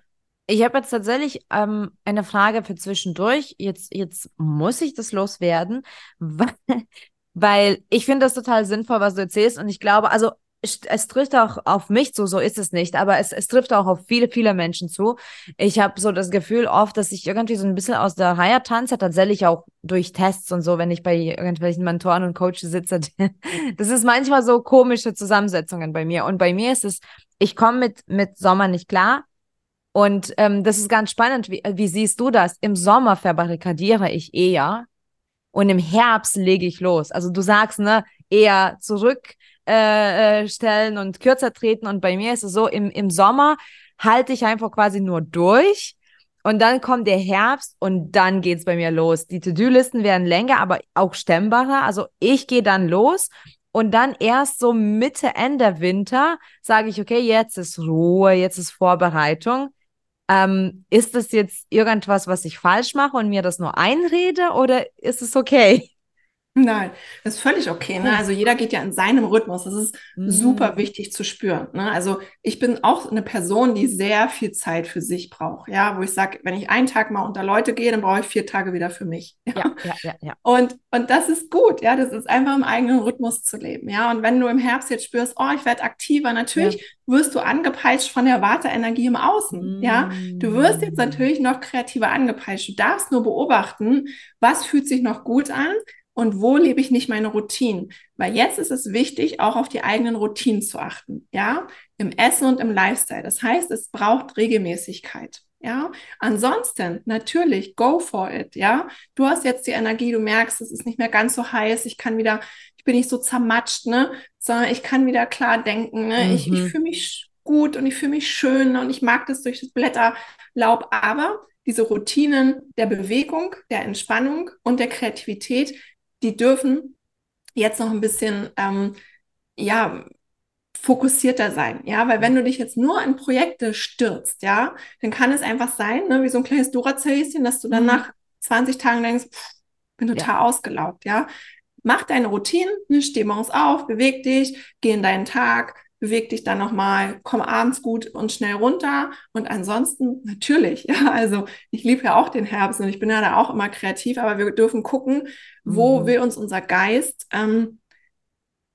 Ich habe jetzt tatsächlich ähm, eine Frage für zwischendurch. Jetzt, jetzt muss ich das loswerden, weil, weil ich finde das total sinnvoll, was du erzählst. Und ich glaube, also es, trifft auch auf mich zu, so ist es nicht, aber es, es trifft auch auf viele, viele Menschen zu. Ich habe so das Gefühl oft, dass ich irgendwie so ein bisschen aus der Reihe tanze, tatsächlich auch durch Tests und so, wenn ich bei irgendwelchen Mentoren und Coaches sitze. Das ist manchmal so komische Zusammensetzungen bei mir. Und bei mir ist es, ich komme mit, mit Sommer nicht klar und ähm, das ist ganz spannend. Wie, wie siehst du das? Im Sommer verbarrikadiere ich eher und im Herbst lege ich los. Also du sagst, ne, eher zurückstellen äh, äh und kürzer treten. Und bei mir ist es so, im, im Sommer halte ich einfach quasi nur durch. Und dann kommt der Herbst und dann geht's bei mir los. Die To-Do-Listen werden länger, aber auch stemmbarer. Also ich gehe dann los und dann erst so Mitte, Ende Winter sage ich, okay, jetzt ist Ruhe, jetzt ist Vorbereitung. Ähm, ist das jetzt irgendwas, was ich falsch mache und mir das nur einrede oder ist es okay?
Nein, das ist völlig okay. Ne? Also jeder geht ja in seinem Rhythmus. Das ist mhm. super wichtig zu spüren. Ne? Also ich bin auch eine Person, die sehr viel Zeit für sich braucht. Ja, wo ich sage, wenn ich einen Tag mal unter Leute gehe, dann brauche ich vier Tage wieder für mich. Ja, ja, ja, ja. ja. Und, und das ist gut. Ja, das ist einfach im eigenen Rhythmus zu leben. Ja, und wenn du im Herbst jetzt spürst, oh, ich werde aktiver, natürlich ja. wirst du angepeitscht von der Warteenergie im Außen. Mhm. Ja, du wirst jetzt natürlich noch kreativer angepeitscht. Du darfst nur beobachten, was fühlt sich noch gut an und wo lebe ich nicht meine Routinen? Weil jetzt ist es wichtig, auch auf die eigenen Routinen zu achten, ja, im Essen und im Lifestyle. Das heißt, es braucht Regelmäßigkeit. Ja, ansonsten natürlich go for it. Ja, du hast jetzt die Energie, du merkst, es ist nicht mehr ganz so heiß. Ich kann wieder, ich bin nicht so zermatscht, ne, sondern ich kann wieder klar denken. Ne? Mhm. Ich, ich fühle mich gut und ich fühle mich schön und ich mag das durch das Blätterlaub. Aber diese Routinen der Bewegung, der Entspannung und der Kreativität, die dürfen jetzt noch ein bisschen, ähm, ja, fokussierter sein, ja, weil wenn du dich jetzt nur in Projekte stürzt, ja, dann kann es einfach sein, ne, wie so ein kleines Duracellchen, dass du dann mhm. nach 20 Tagen denkst, pff, bin total ja. ausgelaugt, ja. Mach deine Routinen, ne, steh morgens auf, beweg dich, geh in deinen Tag, beweg dich dann nochmal, komm abends gut und schnell runter. Und ansonsten natürlich, ja, also ich liebe ja auch den Herbst und ich bin ja da auch immer kreativ, aber wir dürfen gucken, wo mhm. will uns unser Geist ähm,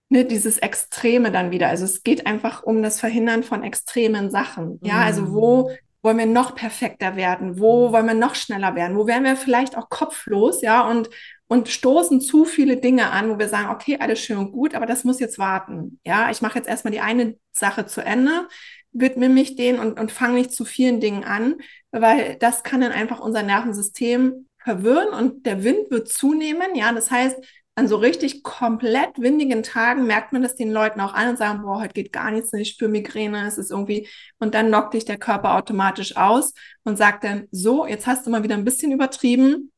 ne, dieses Extreme dann wieder. Also es geht einfach um das Verhindern von extremen Sachen. Ja, also wo mhm. wollen wir noch perfekter werden? Wo wollen wir noch schneller werden? Wo werden wir vielleicht auch kopflos, ja, und und stoßen zu viele Dinge an, wo wir sagen, okay, alles schön und gut, aber das muss jetzt warten. Ja, ich mache jetzt erstmal die eine Sache zu Ende, widme mich denen und, und fange nicht zu vielen Dingen an, weil das kann dann einfach unser Nervensystem verwirren und der Wind wird zunehmen. Ja, das heißt, an so richtig komplett windigen Tagen merkt man das den Leuten auch an und sagen, boah, heute geht gar nichts, ich spüre Migräne, es ist irgendwie, und dann knockt dich der Körper automatisch aus und sagt dann, so, jetzt hast du mal wieder ein bisschen übertrieben,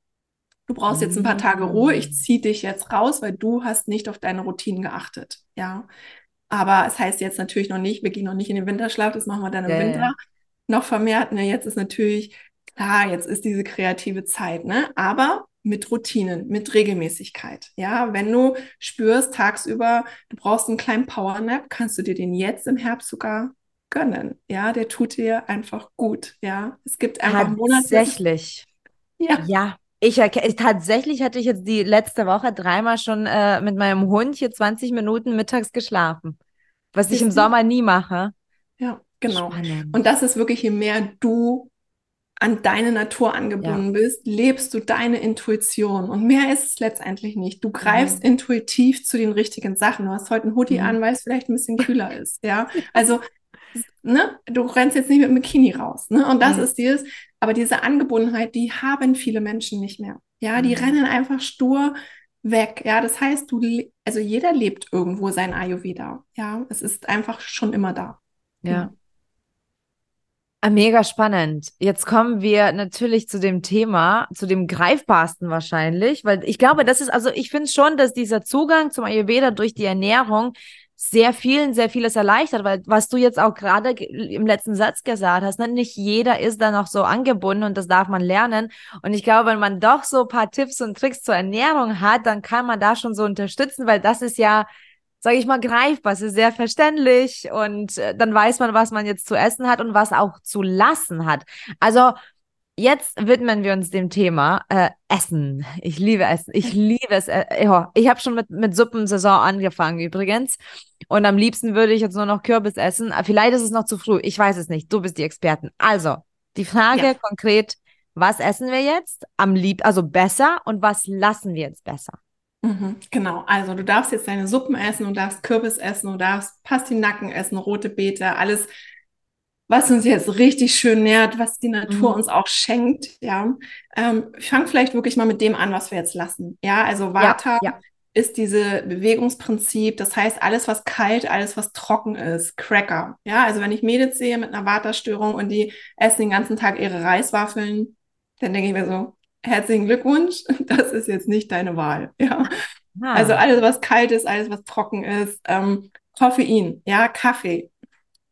du brauchst jetzt ein paar Tage Ruhe, ich ziehe dich jetzt raus, weil du hast nicht auf deine Routinen geachtet. Ja. Aber es heißt jetzt natürlich noch nicht, wir gehen noch nicht in den Winterschlaf, das machen wir dann im ja, Winter ja. noch vermehrt. Ne, jetzt ist natürlich, klar, jetzt ist diese kreative Zeit, ne? Aber mit Routinen, mit Regelmäßigkeit. Ja, wenn du spürst tagsüber, du brauchst einen kleinen Powernap, kannst du dir den jetzt im Herbst sogar gönnen. Ja, der tut dir einfach gut. Ja, es gibt einfach
Monate. Tatsächlich. Ja. Ja, ich tatsächlich hatte ich jetzt die letzte Woche dreimal schon äh, mit meinem Hund hier 20 Minuten mittags geschlafen, was ich im Sommer nie mache.
Ja, genau. Spannend. Und das ist wirklich, je mehr du an deine Natur angebunden ja. bist, lebst du deine Intuition. Und mehr ist es letztendlich nicht. Du greifst mhm. intuitiv zu den richtigen Sachen. Du hast heute ein Hoodie mhm. an, weil es vielleicht ein bisschen kühler ist. Ja, also ne, du rennst jetzt nicht mit dem Bikini raus. Ne? Und das mhm. ist dieses, aber diese Angebundenheit, die haben viele Menschen nicht mehr. Ja, die mhm. rennen einfach stur weg. Ja, das heißt, du, also jeder lebt irgendwo sein Ayurveda. Ja, es ist einfach schon immer da.
Ja. Ah, mega spannend. Jetzt kommen wir natürlich zu dem Thema, zu dem greifbarsten wahrscheinlich, weil ich glaube, das ist, also ich finde schon, dass dieser Zugang zum Ayurveda durch die Ernährung sehr vielen sehr vieles erleichtert, weil was du jetzt auch gerade im letzten Satz gesagt hast, ne, nicht jeder ist da noch so angebunden und das darf man lernen. Und ich glaube, wenn man doch so ein paar Tipps und Tricks zur Ernährung hat, dann kann man da schon so unterstützen, weil das ist ja, sage ich mal, greifbar, es ist sehr verständlich und äh, dann weiß man, was man jetzt zu essen hat und was auch zu lassen hat. Also Jetzt widmen wir uns dem Thema äh, Essen. Ich liebe Essen. Ich liebe es. Äh, ja, ich habe schon mit, mit Suppensaison angefangen übrigens. Und am liebsten würde ich jetzt nur noch Kürbis essen. Ah, vielleicht ist es noch zu früh. Ich weiß es nicht. Du bist die Experten. Also, die Frage ja. konkret, was essen wir jetzt am lieb, also besser und was lassen wir jetzt besser?
Mhm, genau, also du darfst jetzt deine Suppen essen, du darfst Kürbis essen, du darfst Pastinaken essen, rote Beete, alles was uns jetzt richtig schön nährt, was die Natur mhm. uns auch schenkt. Ja, ähm, ich fange vielleicht wirklich mal mit dem an, was wir jetzt lassen. Ja, also Vata ja, ja. ist diese Bewegungsprinzip. Das heißt, alles, was kalt, alles, was trocken ist, Cracker. Ja, also wenn ich Mädels sehe mit einer Vata-Störung und die essen den ganzen Tag ihre Reiswaffeln, dann denke ich mir so, herzlichen Glückwunsch, das ist jetzt nicht deine Wahl. Ja, ah. also alles, was kalt ist, alles, was trocken ist, ähm, Koffein, ja, Kaffee,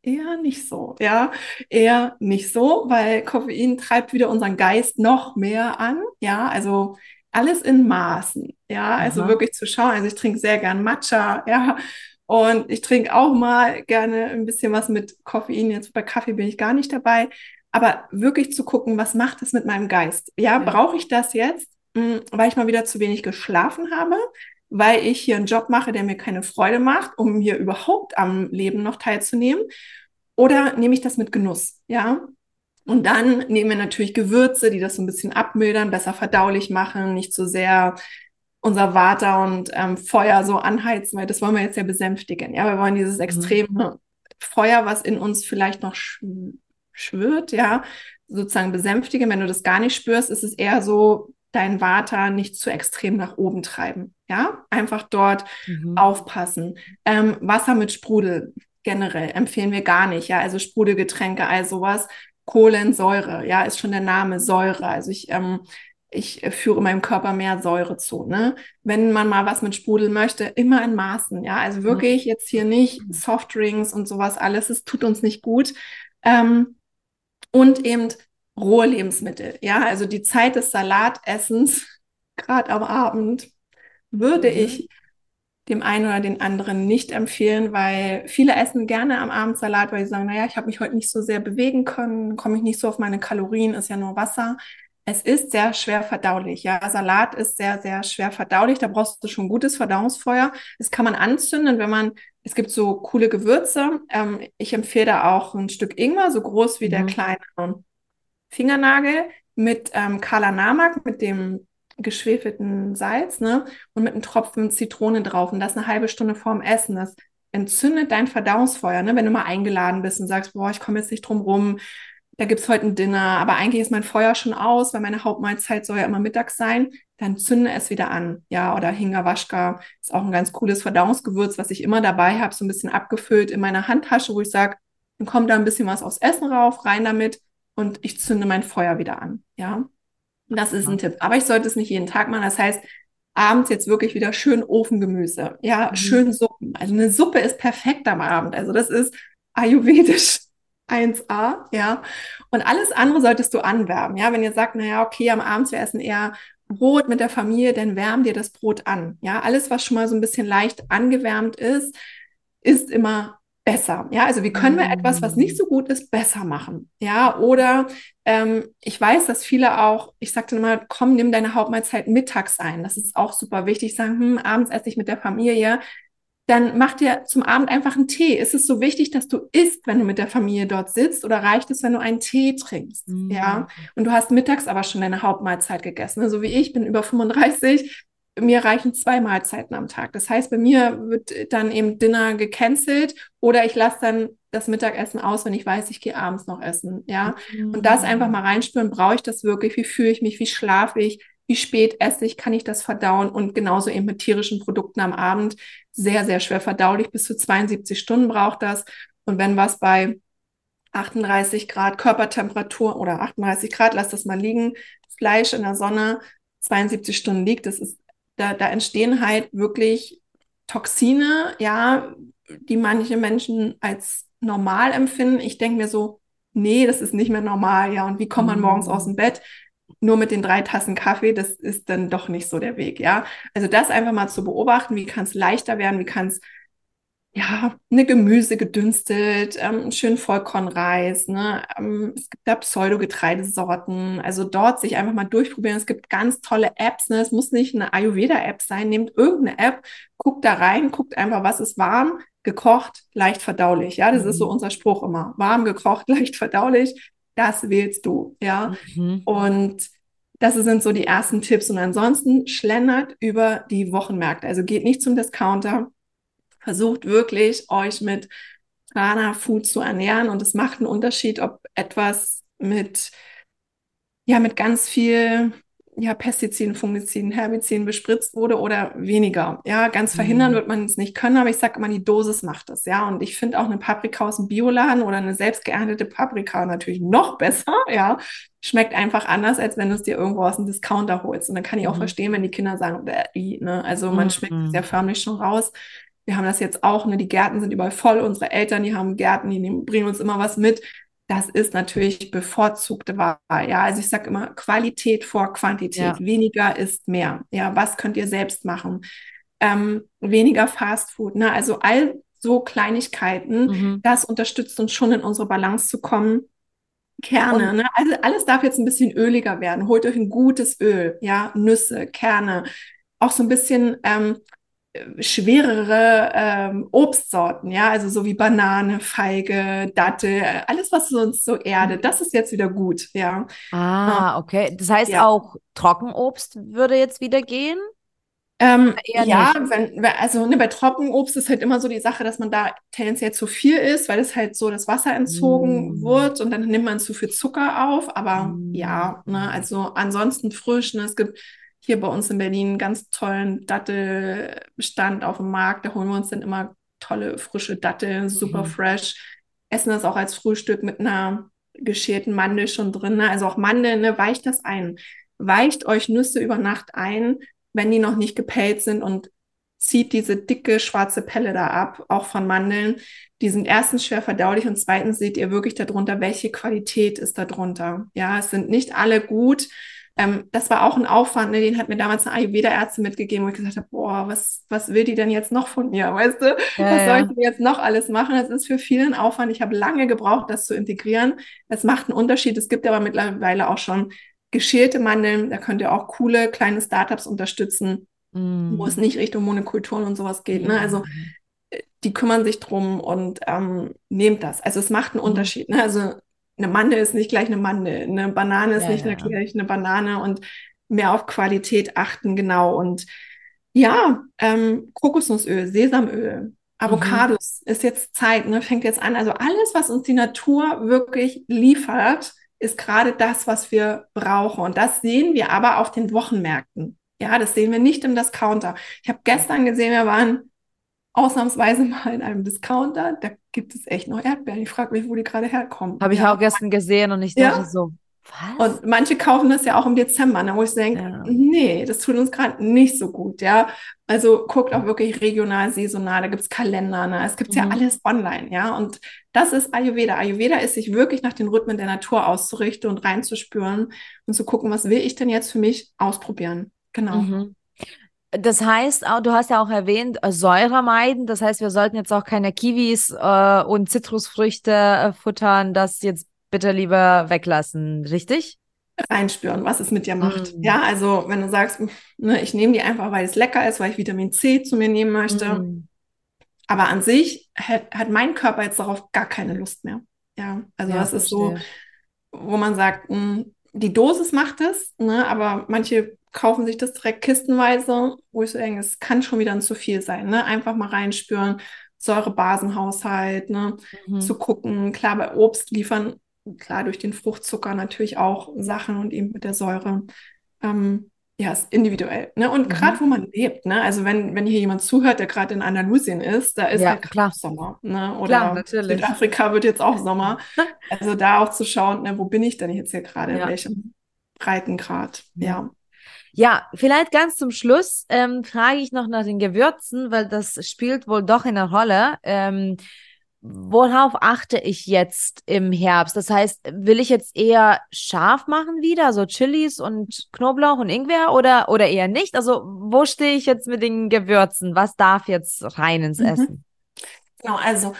Eher nicht so, ja, eher nicht so, weil Koffein treibt wieder unseren Geist noch mehr an, ja, also alles in Maßen. Ja, also
Aha.
wirklich zu schauen. Also ich trinke sehr gern Matcha, ja. Und ich trinke auch mal gerne ein bisschen was mit Koffein. Jetzt bei Kaffee bin ich gar nicht dabei. Aber wirklich zu gucken, was macht das mit meinem Geist? Ja,
Ja.
brauche ich das jetzt, mh, weil ich mal wieder zu wenig geschlafen habe? Weil ich hier einen Job mache, der mir keine Freude macht, um hier überhaupt am Leben noch teilzunehmen? Oder nehme ich das mit Genuss? Ja. Und dann nehmen wir natürlich Gewürze, die das so ein bisschen abmildern, besser verdaulich machen, nicht so sehr unser Water und ähm, Feuer so anheizen, weil das wollen wir jetzt ja besänftigen. Ja, wir wollen dieses
Mhm.
extreme Feuer, was in uns vielleicht noch sch schwirrt, ja, sozusagen besänftigen. Wenn du das gar nicht spürst, ist es eher so, dein Water nicht zu extrem nach oben treiben. Ja, einfach dort
Mhm.
aufpassen. Ähm, Wasser mit Sprudel generell empfehlen wir gar nicht. Ja, also Sprudelgetränke, all sowas. Kohlensäure, ja, ist schon der Name Säure. Also ich, ähm, ich führe meinem Körper mehr Säure zu. Ne? Wenn man mal was mit Sprudel möchte, immer in Maßen. Ja, also wirklich jetzt hier nicht Softdrinks und sowas alles. Es tut uns nicht gut. Ähm, und eben rohe Lebensmittel. Ja, also die Zeit des Salatessens, gerade am Abend, würde
Mhm.
ich dem einen oder den anderen nicht empfehlen, weil viele essen gerne am Abend Salat, weil sie sagen, naja, ich habe mich heute nicht so sehr bewegen können, komme ich nicht so auf meine Kalorien, ist ja nur Wasser. Es ist sehr schwer verdaulich. Ja, Salat ist sehr, sehr schwer verdaulich. Da brauchst du schon gutes Verdauungsfeuer. Das kann man anzünden, wenn man, es gibt so coole Gewürze. Ähm, ich empfehle da auch ein Stück Ingwer, so groß wie der
Mhm.
kleine Fingernagel mit ähm, Kala Namak, mit dem geschwefelten Salz, ne? Und mit einem Tropfen Zitrone drauf. Und das eine halbe Stunde vorm Essen. Das entzündet dein Verdauungsfeuer, ne? Wenn du mal eingeladen bist und sagst, boah, ich komme jetzt nicht drum rum, da gibt's heute ein Dinner, aber eigentlich ist mein Feuer schon aus, weil meine Hauptmahlzeit soll ja immer mittags sein, dann zünde es wieder an. Ja, oder Hingawaschka ist auch ein ganz cooles Verdauungsgewürz, was ich immer dabei habe, so ein bisschen abgefüllt in meiner Handtasche, wo ich sage, dann kommt da ein bisschen was aufs Essen rauf, rein damit und ich zünde mein Feuer wieder an. Ja, das ist ein Tipp. Aber ich sollte es nicht jeden Tag machen. Das heißt, abends jetzt wirklich wieder schön Ofengemüse. Ja,
Mhm.
schön Suppen. Also eine Suppe ist perfekt am Abend. Also das ist ayurvedisch 1a, ja. Und alles andere solltest du anwärmen. Ja, wenn ihr sagt, naja, okay, am Abend wir essen eher Brot mit der Familie, dann wärm dir das Brot an. Ja, alles, was schon mal so ein bisschen leicht angewärmt ist, ist immer besser. Ja, also wie können wir etwas, was nicht so gut ist, besser machen? Ja, oder ähm, ich weiß, dass viele auch, ich sagte immer, komm, nimm deine Hauptmahlzeit mittags ein. Das ist auch super wichtig. Sagen, hm, abends esse ich mit der Familie. Dann mach dir zum Abend einfach einen Tee. Ist es so wichtig, dass du isst, wenn du mit der Familie dort sitzt, oder reicht es, wenn du einen Tee trinkst?
Mhm.
Ja, und du hast mittags aber schon deine Hauptmahlzeit gegessen. So also wie ich, bin über 35 mir reichen zwei Mahlzeiten am Tag. Das heißt, bei mir wird dann eben Dinner gecancelt oder ich lasse dann das Mittagessen aus, wenn ich weiß, ich gehe abends noch essen. Ja,
Mhm.
und das einfach mal reinspüren, brauche ich das wirklich? Wie fühle ich mich? Wie schlafe ich? Wie spät esse ich? Kann ich das verdauen? Und genauso eben mit tierischen Produkten am Abend. Sehr, sehr schwer verdaulich. Bis zu 72 Stunden braucht das. Und wenn was bei 38 Grad Körpertemperatur oder 38 Grad, lass das mal liegen, Fleisch in der Sonne 72 Stunden liegt, das ist da, da entstehen halt wirklich Toxine, ja, die manche Menschen als normal empfinden. Ich denke mir so, nee, das ist nicht mehr normal, ja. Und wie kommt man morgens aus dem Bett? Nur mit den drei Tassen Kaffee, das ist dann doch nicht so der Weg, ja. Also das einfach mal zu beobachten, wie kann es leichter werden, wie kann es ja, eine Gemüse gedünstet, ähm, schön Vollkornreis, ne? Ähm, es gibt da Pseudogetreidesorten. Also dort sich einfach mal durchprobieren. Es gibt ganz tolle Apps, ne? Es muss nicht eine Ayurveda-App sein. Nehmt irgendeine App, guckt da rein, guckt einfach, was ist warm, gekocht, leicht verdaulich. Ja, das mhm. ist so unser Spruch immer. Warm, gekocht, leicht verdaulich. Das wählst du, ja. Mhm. Und das sind so die ersten Tipps. Und ansonsten schlendert über die Wochenmärkte. Also geht nicht zum Discounter versucht wirklich, euch mit Prana Food zu ernähren. Und es macht einen Unterschied, ob etwas mit, ja, mit ganz viel ja, Pestiziden, Fungiziden, Herbiziden bespritzt wurde oder weniger. Ja, ganz verhindern mhm. wird man es nicht können, aber ich sage immer, die Dosis macht es. Ja, und ich finde auch eine Paprika aus dem Bioladen oder eine selbst geerntete Paprika natürlich noch besser. Ja, schmeckt einfach anders, als wenn du es dir irgendwo aus dem Discounter holst. Und dann kann ich auch mhm. verstehen, wenn die Kinder sagen, äh, ne? also man mhm. schmeckt es ja förmlich schon raus. Wir haben das jetzt auch, ne, die Gärten sind überall voll. Unsere Eltern, die haben Gärten, die nehmen, bringen uns immer was mit. das ist natürlich bevorzugte Wahl. Ja, also ich sage immer Qualität vor Quantität.
Ja.
Weniger ist mehr. Ja, was könnt ihr selbst machen? Ähm, weniger Fastfood. Ne? Also all so Kleinigkeiten,
Mhm.
das unterstützt uns schon in unsere Balance zu kommen. Kerne, ne? Also alles darf jetzt ein bisschen öliger werden. Holt euch ein gutes Öl, ja, Nüsse, Kerne, auch so ein bisschen ähm, äh, schwerere ähm, Obstsorten, ja, also so wie Banane, Feige, Dattel, alles, was uns so erdet, das ist jetzt wieder gut, ja.
Ah, okay. Das heißt
Ja.
auch Trockenobst würde jetzt wieder gehen?
Ähm, ja, wenn- also ne, bei Trockenobst ist halt immer so die Sache, dass man da tendenziell zu viel isst, weil es halt so das Wasser entzogen
Mm.
wird und dann nimmt man zu viel Zucker auf. Aber
Mm.
ja, ne, also ansonsten frisch. Ne, es gibt hier bei uns in Berlin einen ganz tollen Dattelstand auf dem Markt. Da holen wir uns dann immer tolle frische Datteln, super
Mhm.
fresh. Essen das auch als Frühstück mit einer geschälten Mandel schon drin. Ne? Also auch Mandeln, ne, weicht das ein. Weicht euch Nüsse über Nacht ein, wenn die noch nicht gepellt sind und zieht diese dicke schwarze Pelle da ab, auch von Mandeln. Die sind erstens schwer verdaulich und zweitens seht ihr wirklich darunter, welche Qualität ist darunter. Ja, es sind nicht alle gut. Ähm, das war auch ein Aufwand, ne? den hat mir damals eine Ayurveda-Ärztin mitgegeben, wo ich gesagt habe, boah, was, was will die denn jetzt noch von mir, weißt du?
Ja,
Was soll
ja.
ich denn jetzt noch alles machen? Das ist für vielen Aufwand. Ich habe lange gebraucht, das zu integrieren. Es macht einen Unterschied. Es gibt aber mittlerweile auch schon geschälte Mandeln. Da könnt ihr auch coole kleine Startups unterstützen,
Mm.
wo es nicht Richtung Monokulturen und sowas geht. Ne? Also die kümmern sich drum und ähm, nehmt das. Also es macht einen
Mhm.
Unterschied. Ne? Also eine Mandel ist nicht gleich eine Mandel, eine Banane ist
Ja,
nicht
ja.
gleich eine Banane und mehr auf Qualität achten, genau. Und ja, ähm, Kokosnussöl, Sesamöl, Avocados ist jetzt Zeit, ne? Fängt jetzt an. Also alles, was uns die Natur wirklich liefert, ist gerade das, was wir brauchen. Und das sehen wir aber auf den Wochenmärkten. Ja, das sehen wir nicht im Discounter. Ich habe gestern gesehen, wir waren ausnahmsweise mal in einem Discounter. Da gibt es echt noch Erdbeeren. Ich frage mich, wo die gerade herkommen.
Habe ich
ja.
auch gestern gesehen und ich
Ja.
dachte so, was?
Und manche kaufen das ja auch im Dezember, ne, wo ich denke,
Ja.
nee, das tut uns gerade nicht so gut, ja. Also guckt auch wirklich regional, saisonal, da gibt es Kalender, ne? Es gibt ja
Mhm.
alles online, ja. Und das ist Ayurveda. Ayurveda ist, sich wirklich nach den Rhythmen der Natur auszurichten und reinzuspüren und zu gucken, was will ich denn jetzt für mich ausprobieren. Genau.
Mhm. Das heißt, du hast ja auch erwähnt, äh, Säure meiden. Das heißt, wir sollten jetzt auch keine Kiwis äh, und Zitrusfrüchte äh, futtern. Das jetzt bitte lieber weglassen, richtig?
reinspüren, was es mit dir macht.
Mm.
Ja, also wenn du sagst, ne, ich nehme die einfach, weil es lecker ist, weil ich Vitamin C zu mir nehmen möchte.
Mm.
Aber an sich hat, hat mein Körper jetzt darauf gar keine Lust mehr. Ja, also
Ja,
das ist so,
verstehe.
wo man sagt, mh, die Dosis macht es, ne, aber manche kaufen sich das direkt kistenweise, wo ich so denke, es kann schon wieder ein zu viel sein. Ne? Einfach mal reinspüren, Säurebasenhaushalt, ne?
Mhm.
zu gucken. Klar, bei Obst liefern, klar, durch den Fruchtzucker natürlich auch Sachen und eben mit der Säure. Ähm, ja, ist individuell. Ne? Und
Mhm.
gerade wo man lebt, ne? Also wenn, wenn hier jemand zuhört, der gerade in Andalusien ist, da ist
Ja,
halt
klar.
Sommer. Ne? Oder
Klar, natürlich.
Südafrika wird jetzt auch Sommer. Also da auch zu schauen, ne, wo bin ich denn jetzt hier gerade, in
Ja.
welchem Breitengrad.
Ja.
Ja.
Ja, vielleicht ganz zum Schluss ähm, frage ich noch nach den Gewürzen, weil das spielt wohl doch eine Rolle. Ähm, worauf achte ich jetzt im Herbst? Das heißt, will ich jetzt eher scharf machen wieder, so Chilis und Knoblauch und Ingwer oder, oder eher nicht? Also, wo stehe ich jetzt mit den Gewürzen? Was darf jetzt rein ins
Mhm.
Essen?
Genau, also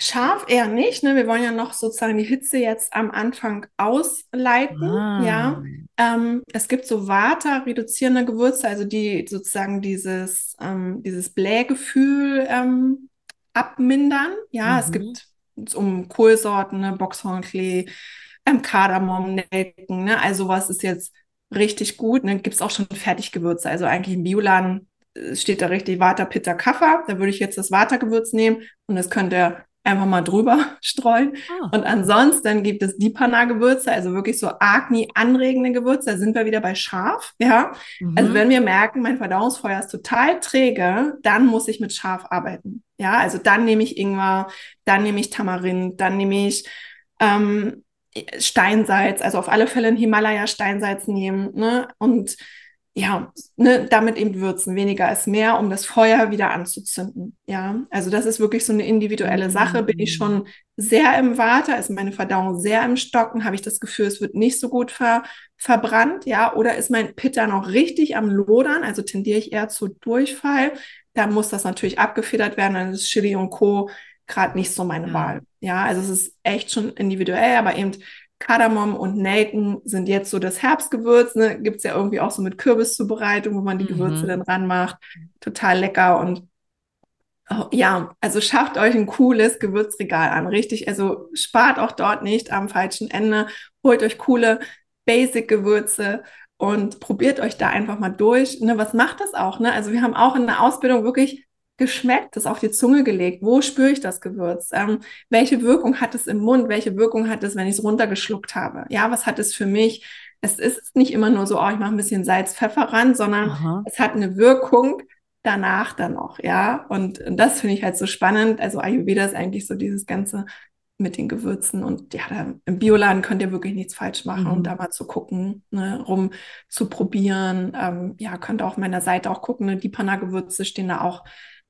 scharf eher nicht. Ne? Wir wollen ja noch sozusagen die Hitze jetzt am Anfang ausleiten. Ja.
Ah.
Ähm, es gibt so Vata-reduzierende Gewürze, also die sozusagen dieses, ähm, dieses Blähgefühl ähm, abmindern. Ja, es
Mhm.
gibt um Kohlsorten, ne, Boxhornklee, ähm, Kardamom, Nelken, ne, also sowas ist jetzt richtig gut. Ne, gibt es auch schon Fertiggewürze, also eigentlich im Bioladen äh, steht da richtig Vata, Pitta, Kapha. Da würde ich jetzt das Vata-Gewürz nehmen und das könnt ihr einfach mal drüber streuen.
Ah.
Und ansonsten gibt es Dipana-Gewürze, also wirklich so Agni anregende Gewürze. Da sind wir wieder bei scharf, ja. Also
Mhm.
wenn wir merken, mein Verdauungsfeuer ist total träge, dann muss ich mit scharf arbeiten. Ja, also dann nehme ich Ingwer, dann nehme ich Tamarind, dann nehme ich ähm, Steinsalz, also auf alle Fälle ein Himalaya-Steinsalz nehmen, ne? Und ja, ne, damit eben würzen. Weniger ist mehr, um das Feuer wieder anzuzünden. Ja, also das ist wirklich so eine individuelle Sache. Bin ich schon sehr im Water, ist meine Verdauung sehr im Stocken, habe ich das Gefühl, es wird nicht so gut ver verbrannt, ja, oder ist mein Pitter noch richtig am Lodern, also tendiere ich eher zu Durchfall. Da muss das natürlich abgefedert werden, dann ist Chili und Co. gerade nicht so meine ja. Wahl. Ja, also es ist echt schon individuell, aber eben Kardamom und Nelken sind jetzt so das Herbstgewürz. Ne? Gibt es ja irgendwie auch so mit Kürbiszubereitung, wo man die Gewürze mhm. dann ranmacht. Total lecker und oh, ja, also schafft euch ein cooles Gewürzregal an, richtig. Also spart auch dort nicht am falschen Ende. Holt euch coole Basic-Gewürze und probiert euch da einfach mal durch. Ne, was macht das auch? Ne? Also wir haben auch in der Ausbildung wirklich geschmeckt, das auf die Zunge gelegt. Wo spüre ich das Gewürz? Ähm, welche Wirkung hat es im Mund? Welche Wirkung hat es, wenn ich es runtergeschluckt habe? Ja, was hat es für mich? Es ist nicht immer nur so, oh, ich mache ein bisschen Salz, Pfeffer ran, sondern Aha. es hat eine Wirkung danach dann noch, ja. Und, und das finde ich halt so spannend. Also Ayurveda ist eigentlich so dieses ganze mit den Gewürzen und ja, da, im Bioladen könnt ihr wirklich nichts falsch machen, mhm. um da mal zu gucken, ne, rum zu probieren. Ähm, ja, könnt auch auf meiner Seite auch gucken, ne, die Panna-Gewürze stehen da auch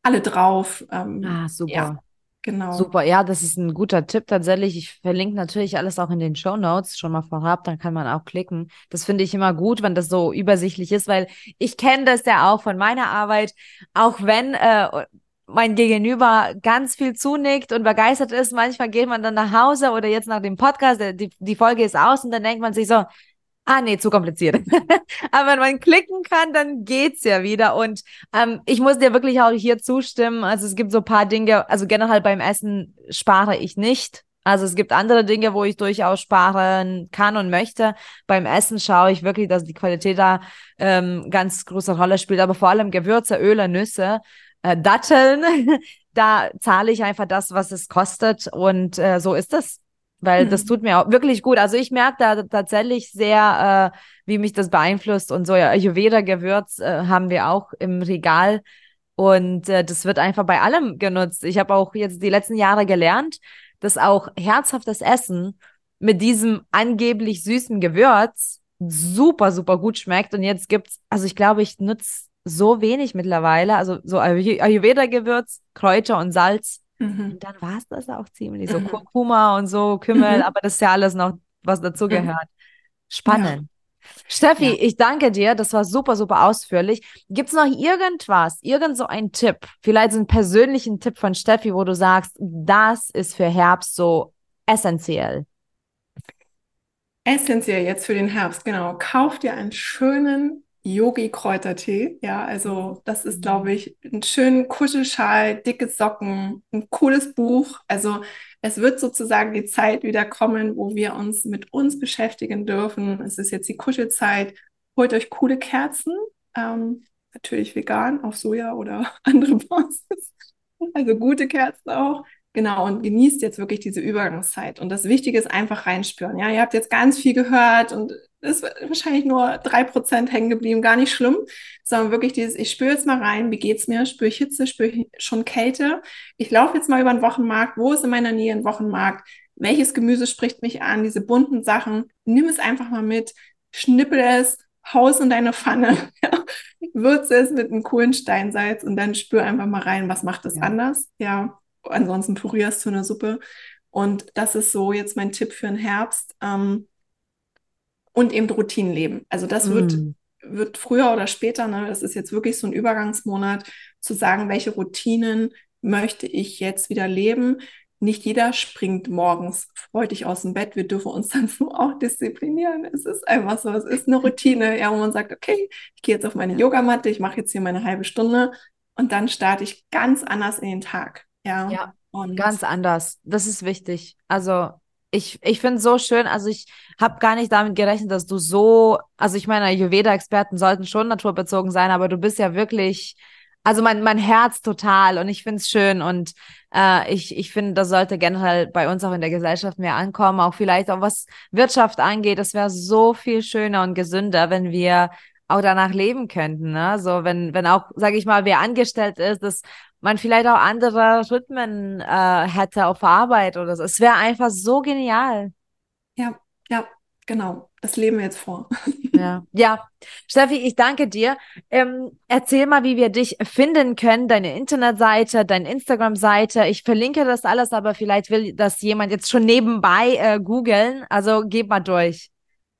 alle drauf. Ähm,
ah, super. Ja, genau. Super, ja, das ist ein guter Tipp tatsächlich. Ich verlinke natürlich alles auch in den Show Notes schon mal vorab, dann kann man auch klicken. Das finde ich immer gut, wenn das so übersichtlich ist, weil ich kenne das ja auch von meiner Arbeit, auch wenn äh, mein Gegenüber ganz viel zunickt und begeistert ist. Manchmal geht man dann nach Hause oder jetzt nach dem Podcast, die, die Folge ist aus und dann denkt man sich so, Ah, nee, zu kompliziert. Aber wenn man klicken kann, dann geht's ja wieder. Und ähm, ich muss dir wirklich auch hier zustimmen. Also es gibt so paar Dinge, also generell beim Essen spare ich nicht. Also es gibt andere Dinge, wo ich durchaus sparen kann und möchte. Beim Essen schaue ich wirklich, dass die Qualität da ähm, ganz große Rolle spielt. Aber vor allem Gewürze, Öle, Nüsse, äh, Datteln, da zahle ich einfach das, was es kostet. Und äh, so ist das weil mhm. das tut mir auch wirklich gut. Also ich merke da tatsächlich sehr, äh, wie mich das beeinflusst und so. Ja, Ayurveda-Gewürz äh, haben wir auch im Regal und äh, das wird einfach bei allem genutzt. Ich habe auch jetzt die letzten Jahre gelernt, dass auch herzhaftes Essen mit diesem angeblich süßen Gewürz super, super gut schmeckt. Und jetzt gibt's, also ich glaube, ich nutze so wenig mittlerweile, also so Ayurveda-Gewürz, Kräuter und Salz Mhm. Und dann war es das auch ziemlich. So mhm. Kurkuma und so, Kümmel, mhm. aber das ist ja alles noch, was dazugehört. Mhm. Spannend. Ja. Steffi, ja. ich danke dir. Das war super, super ausführlich. Gibt es noch irgendwas, irgend so ein Tipp, vielleicht so einen persönlichen Tipp von Steffi, wo du sagst, das ist für Herbst so essentiell?
Essentiell jetzt für den Herbst, genau. Kauf dir einen schönen Yogi-Kräutertee. Ja, also das ist, glaube ich, ein schöner Kuschelschal, dicke Socken, ein cooles Buch. Also es wird sozusagen die Zeit wieder kommen, wo wir uns mit uns beschäftigen dürfen. Es ist jetzt die Kuschelzeit. Holt euch coole Kerzen, ähm, natürlich vegan, auf Soja oder andere Basis. Also gute Kerzen auch. Genau, und genießt jetzt wirklich diese Übergangszeit. Und das Wichtige ist einfach reinspüren. Ja, ihr habt jetzt ganz viel gehört und ist wahrscheinlich nur drei Prozent hängen geblieben, gar nicht schlimm, sondern wirklich dieses, ich spüre jetzt mal rein, wie geht's mir, spüre ich Hitze, spüre ich schon Kälte. Ich laufe jetzt mal über den Wochenmarkt, wo ist in meiner Nähe ein Wochenmarkt, welches Gemüse spricht mich an, diese bunten Sachen, nimm es einfach mal mit, schnippel es, haus in deine Pfanne, würze es mit einem coolen Steinsalz und dann spür einfach mal rein, was macht es ja. anders, ja, ansonsten purierst du eine Suppe. Und das ist so jetzt mein Tipp für den Herbst. Ähm, und eben Routinenleben. Also das mm. wird, wird früher oder später, ne, das ist jetzt wirklich so ein Übergangsmonat, zu sagen, welche Routinen möchte ich jetzt wieder leben. Nicht jeder springt morgens freudig aus dem Bett. Wir dürfen uns dann so auch disziplinieren. Es ist einfach so, es ist eine Routine, ja, wo man sagt, okay, ich gehe jetzt auf meine Yogamatte, ich mache jetzt hier meine halbe Stunde und dann starte ich ganz anders in den Tag. Ja.
ja und ganz anders. Das ist wichtig. Also ich, ich finde es so schön. Also ich habe gar nicht damit gerechnet, dass du so, also ich meine, Ayurveda-Experten sollten schon naturbezogen sein, aber du bist ja wirklich, also mein, mein Herz total und ich finde es schön und äh, ich, ich finde, das sollte generell bei uns auch in der Gesellschaft mehr ankommen, auch vielleicht auch was Wirtschaft angeht. Es wäre so viel schöner und gesünder, wenn wir auch danach leben könnten. Ne? So, wenn, wenn auch, sage ich mal, wer angestellt ist, dass man vielleicht auch andere Rhythmen äh, hätte auf Arbeit oder so. Es wäre einfach so genial.
Ja, ja, genau. Das leben wir jetzt vor.
Ja, ja. Steffi, ich danke dir. Ähm, erzähl mal, wie wir dich finden können, deine Internetseite, deine Instagram-Seite. Ich verlinke das alles, aber vielleicht will das jemand jetzt schon nebenbei äh, googeln. Also gib mal durch.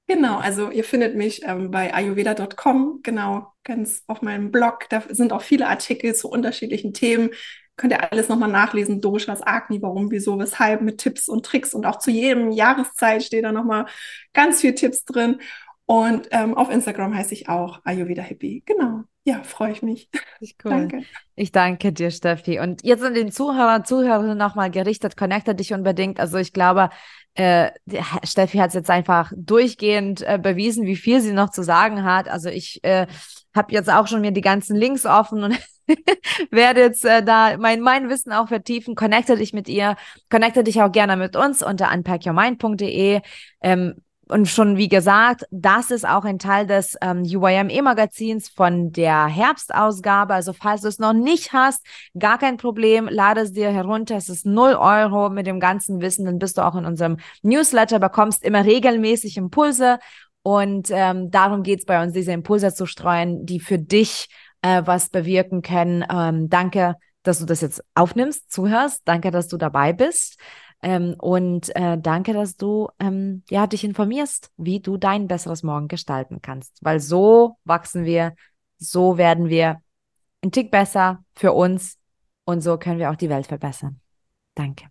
Genau, also ihr findet mich ähm, bei ayurveda.com, genau, ganz auf meinem Blog. Da sind auch viele Artikel zu unterschiedlichen Themen. Könnt ihr alles nochmal nachlesen, Doshas, Agni, warum, wieso, weshalb, mit Tipps und Tricks. Und auch zu jedem Jahreszeit steht da nochmal ganz viel Tipps drin. Und ähm, auf Instagram heiße ich auch Ayurveda Hippie. Genau. Ja, freue ich mich.
Cool. Danke. Ich danke dir, Steffi. Und jetzt an den Zuhörer, Zuhörerinnen nochmal gerichtet, connecte dich unbedingt. Also ich glaube, äh, Steffi hat es jetzt einfach durchgehend äh, bewiesen, wie viel sie noch zu sagen hat. Also ich äh, habe jetzt auch schon mir die ganzen Links offen und werde jetzt äh, da mein, mein Wissen auch vertiefen. Connecte dich mit ihr, connecte dich auch gerne mit uns unter unpackyourmind.de. Ähm, und schon wie gesagt, das ist auch ein Teil des ähm, UYME-Magazins von der Herbstausgabe. Also falls du es noch nicht hast, gar kein Problem, lade es dir herunter. Es ist 0 Euro mit dem ganzen Wissen. Dann bist du auch in unserem Newsletter, bekommst immer regelmäßig Impulse. Und ähm, darum geht's bei uns, diese Impulse zu streuen, die für dich äh, was bewirken können. Ähm, danke, dass du das jetzt aufnimmst, zuhörst. Danke, dass du dabei bist. Ähm, und äh, danke, dass du ähm, ja, dich informierst, wie du dein besseres Morgen gestalten kannst. Weil so wachsen wir, so werden wir ein Tick besser für uns und so können wir auch die Welt verbessern. Danke.